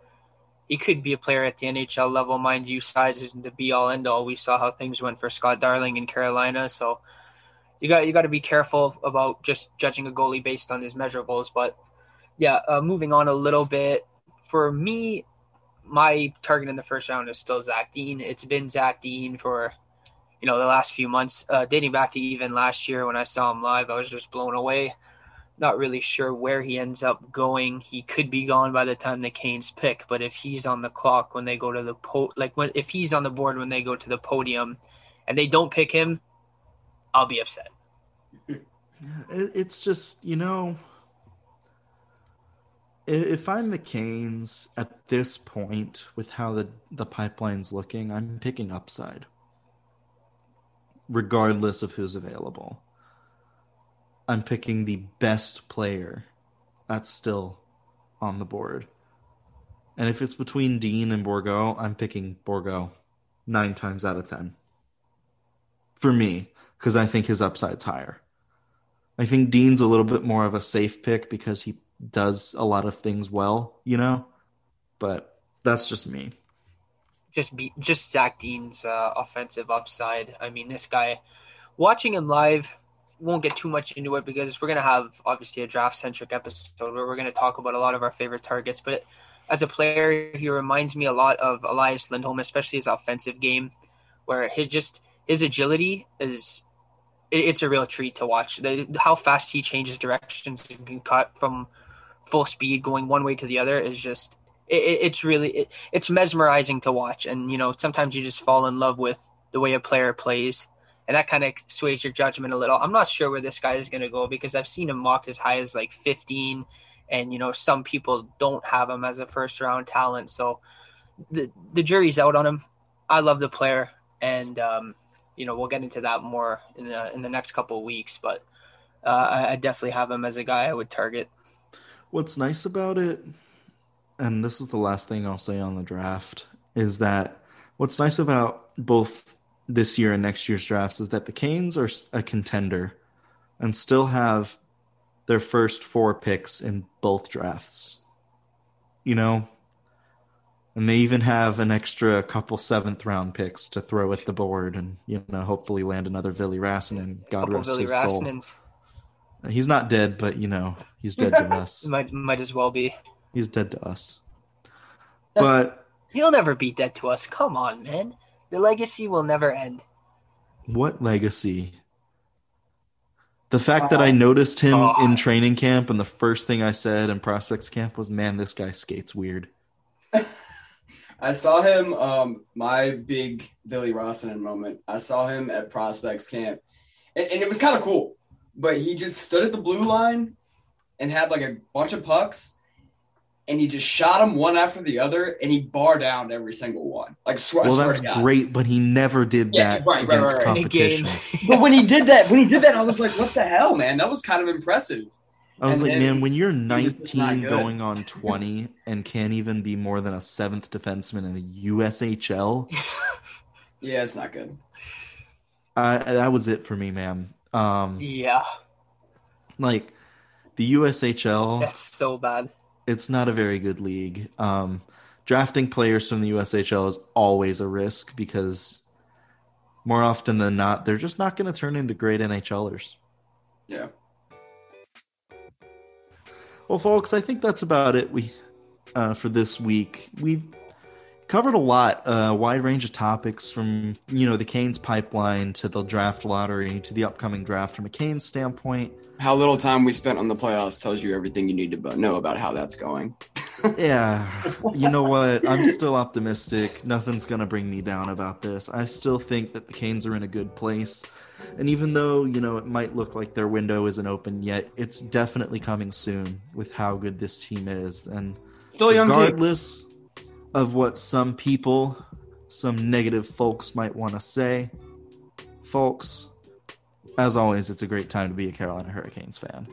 Speaker 3: he could be a player at the NHL level. Mind you, size isn't the be all end all. We saw how things went for Scott Darling in Carolina, so you got you got to be careful about just judging a goalie based on his measurables. But yeah, uh, moving on a little bit for me, my target in the first round is still Zach Dean. It's been Zach Dean for you know the last few months, uh, dating back to even last year when I saw him live. I was just blown away. Not really sure where he ends up going. He could be gone by the time the Canes pick, but if he's on the clock when they go to the po, like when if he's on the board when they go to the podium, and they don't pick him, I'll be upset.
Speaker 5: It's just, you know, if I'm the Canes at this point with how the, the pipeline's looking, I'm picking upside, regardless of who's available. I'm picking the best player that's still on the board. And if it's between Dean and Bourgault, I'm picking Bourgault nine times out of ten. For me, because I think his upside's higher. I think Dean's a little bit more of a safe pick because he does a lot of things well, you know? But that's just me.
Speaker 3: just be just Zach Dean's uh, offensive upside. I mean, this guy, watching him live, won't get too much into it because we're gonna have obviously a draft centric episode where we're gonna talk about a lot of our favorite targets. But as a player, he reminds me a lot of Elias Lindholm, especially his offensive game, where he just his agility is. it- It's a real treat to watch. The, how fast he changes directions and can cut from full speed going one way to the other is just it- it's really it, it's mesmerizing to watch and you know sometimes you just fall in love with the way a player plays and that kind of sways your judgment a little. I'm not sure where this guy is going to go because i've seen him mocked as high as like 15 and you know some people don't have him as a first round talent so the the jury's out on him. I love the player and um you know we'll get into that more in the in the next couple of weeks but uh, I, I definitely have him as a guy i would target.
Speaker 5: What's nice about it, and this is the last thing I'll say on the draft, is that what's nice about both this year and next year's drafts is that the Canes are a contender and still have their first four picks in both drafts. You know? And they even have an extra couple seventh round picks to throw at the board and, you know, hopefully land another Billy Rassinen. God
Speaker 3: couple
Speaker 5: rest
Speaker 3: Billy
Speaker 5: his soul. He's not dead, but, you know, he's dead to us. *laughs*
Speaker 3: might might as well be
Speaker 5: He's dead to us. But
Speaker 3: He'll never be dead to us. Come on, man. The legacy will never end.
Speaker 5: what legacy? The fact that I noticed him
Speaker 3: Oh.
Speaker 5: in training camp and the first thing I said in prospects camp was, "Man, this guy skates weird." *laughs*
Speaker 6: I saw him. Um, my big Billy Rossinen moment. I saw him at prospects camp, and, and it was kind of cool. But he just stood at the blue line and had like a bunch of pucks, and he just shot them one after the other, and he bar down every single one. Like swear, I
Speaker 5: Well,
Speaker 6: swear
Speaker 5: that's
Speaker 6: to God.
Speaker 5: great, but he never did
Speaker 6: Yeah,
Speaker 5: that
Speaker 6: right, right,
Speaker 5: against
Speaker 6: right, right.
Speaker 3: In
Speaker 5: competition. *laughs*
Speaker 6: But when he did that, when he did that, I was like, "What the hell, man? That was kind of impressive."
Speaker 5: I was
Speaker 6: And
Speaker 5: like, man, when you're
Speaker 6: was just not
Speaker 5: 19 going on *laughs* 20 and can't even be more than a seventh defenseman in the USHL, *laughs*
Speaker 6: Yeah, it's not good.
Speaker 5: uh, that was it for me, man. Um,
Speaker 3: Yeah,
Speaker 5: like the USHL.
Speaker 3: that's so bad.
Speaker 5: It's not a very good league. Um, drafting players from the USHL is always a risk because more often than not, they're just not going to turn into great NHLers.
Speaker 6: Yeah.
Speaker 5: Well, folks, I think that's about it. We uh, for this week we've covered a lot, a wide range of topics from you know the Canes pipeline to the draft lottery to the upcoming draft from a Canes standpoint.
Speaker 6: How little time we spent on the playoffs tells you everything you need to know about how that's going. *laughs*
Speaker 5: Yeah, you know what? I'm still optimistic. Nothing's gonna bring me down about this. I still think that the Canes are in a good place, and even though you know it might look like their window isn't open yet, it's definitely coming soon with how good this team is. And
Speaker 6: Still young team.
Speaker 5: Of what some people, some negative folks might want to say, folks. As always, it's a great time to be a Carolina Hurricanes fan.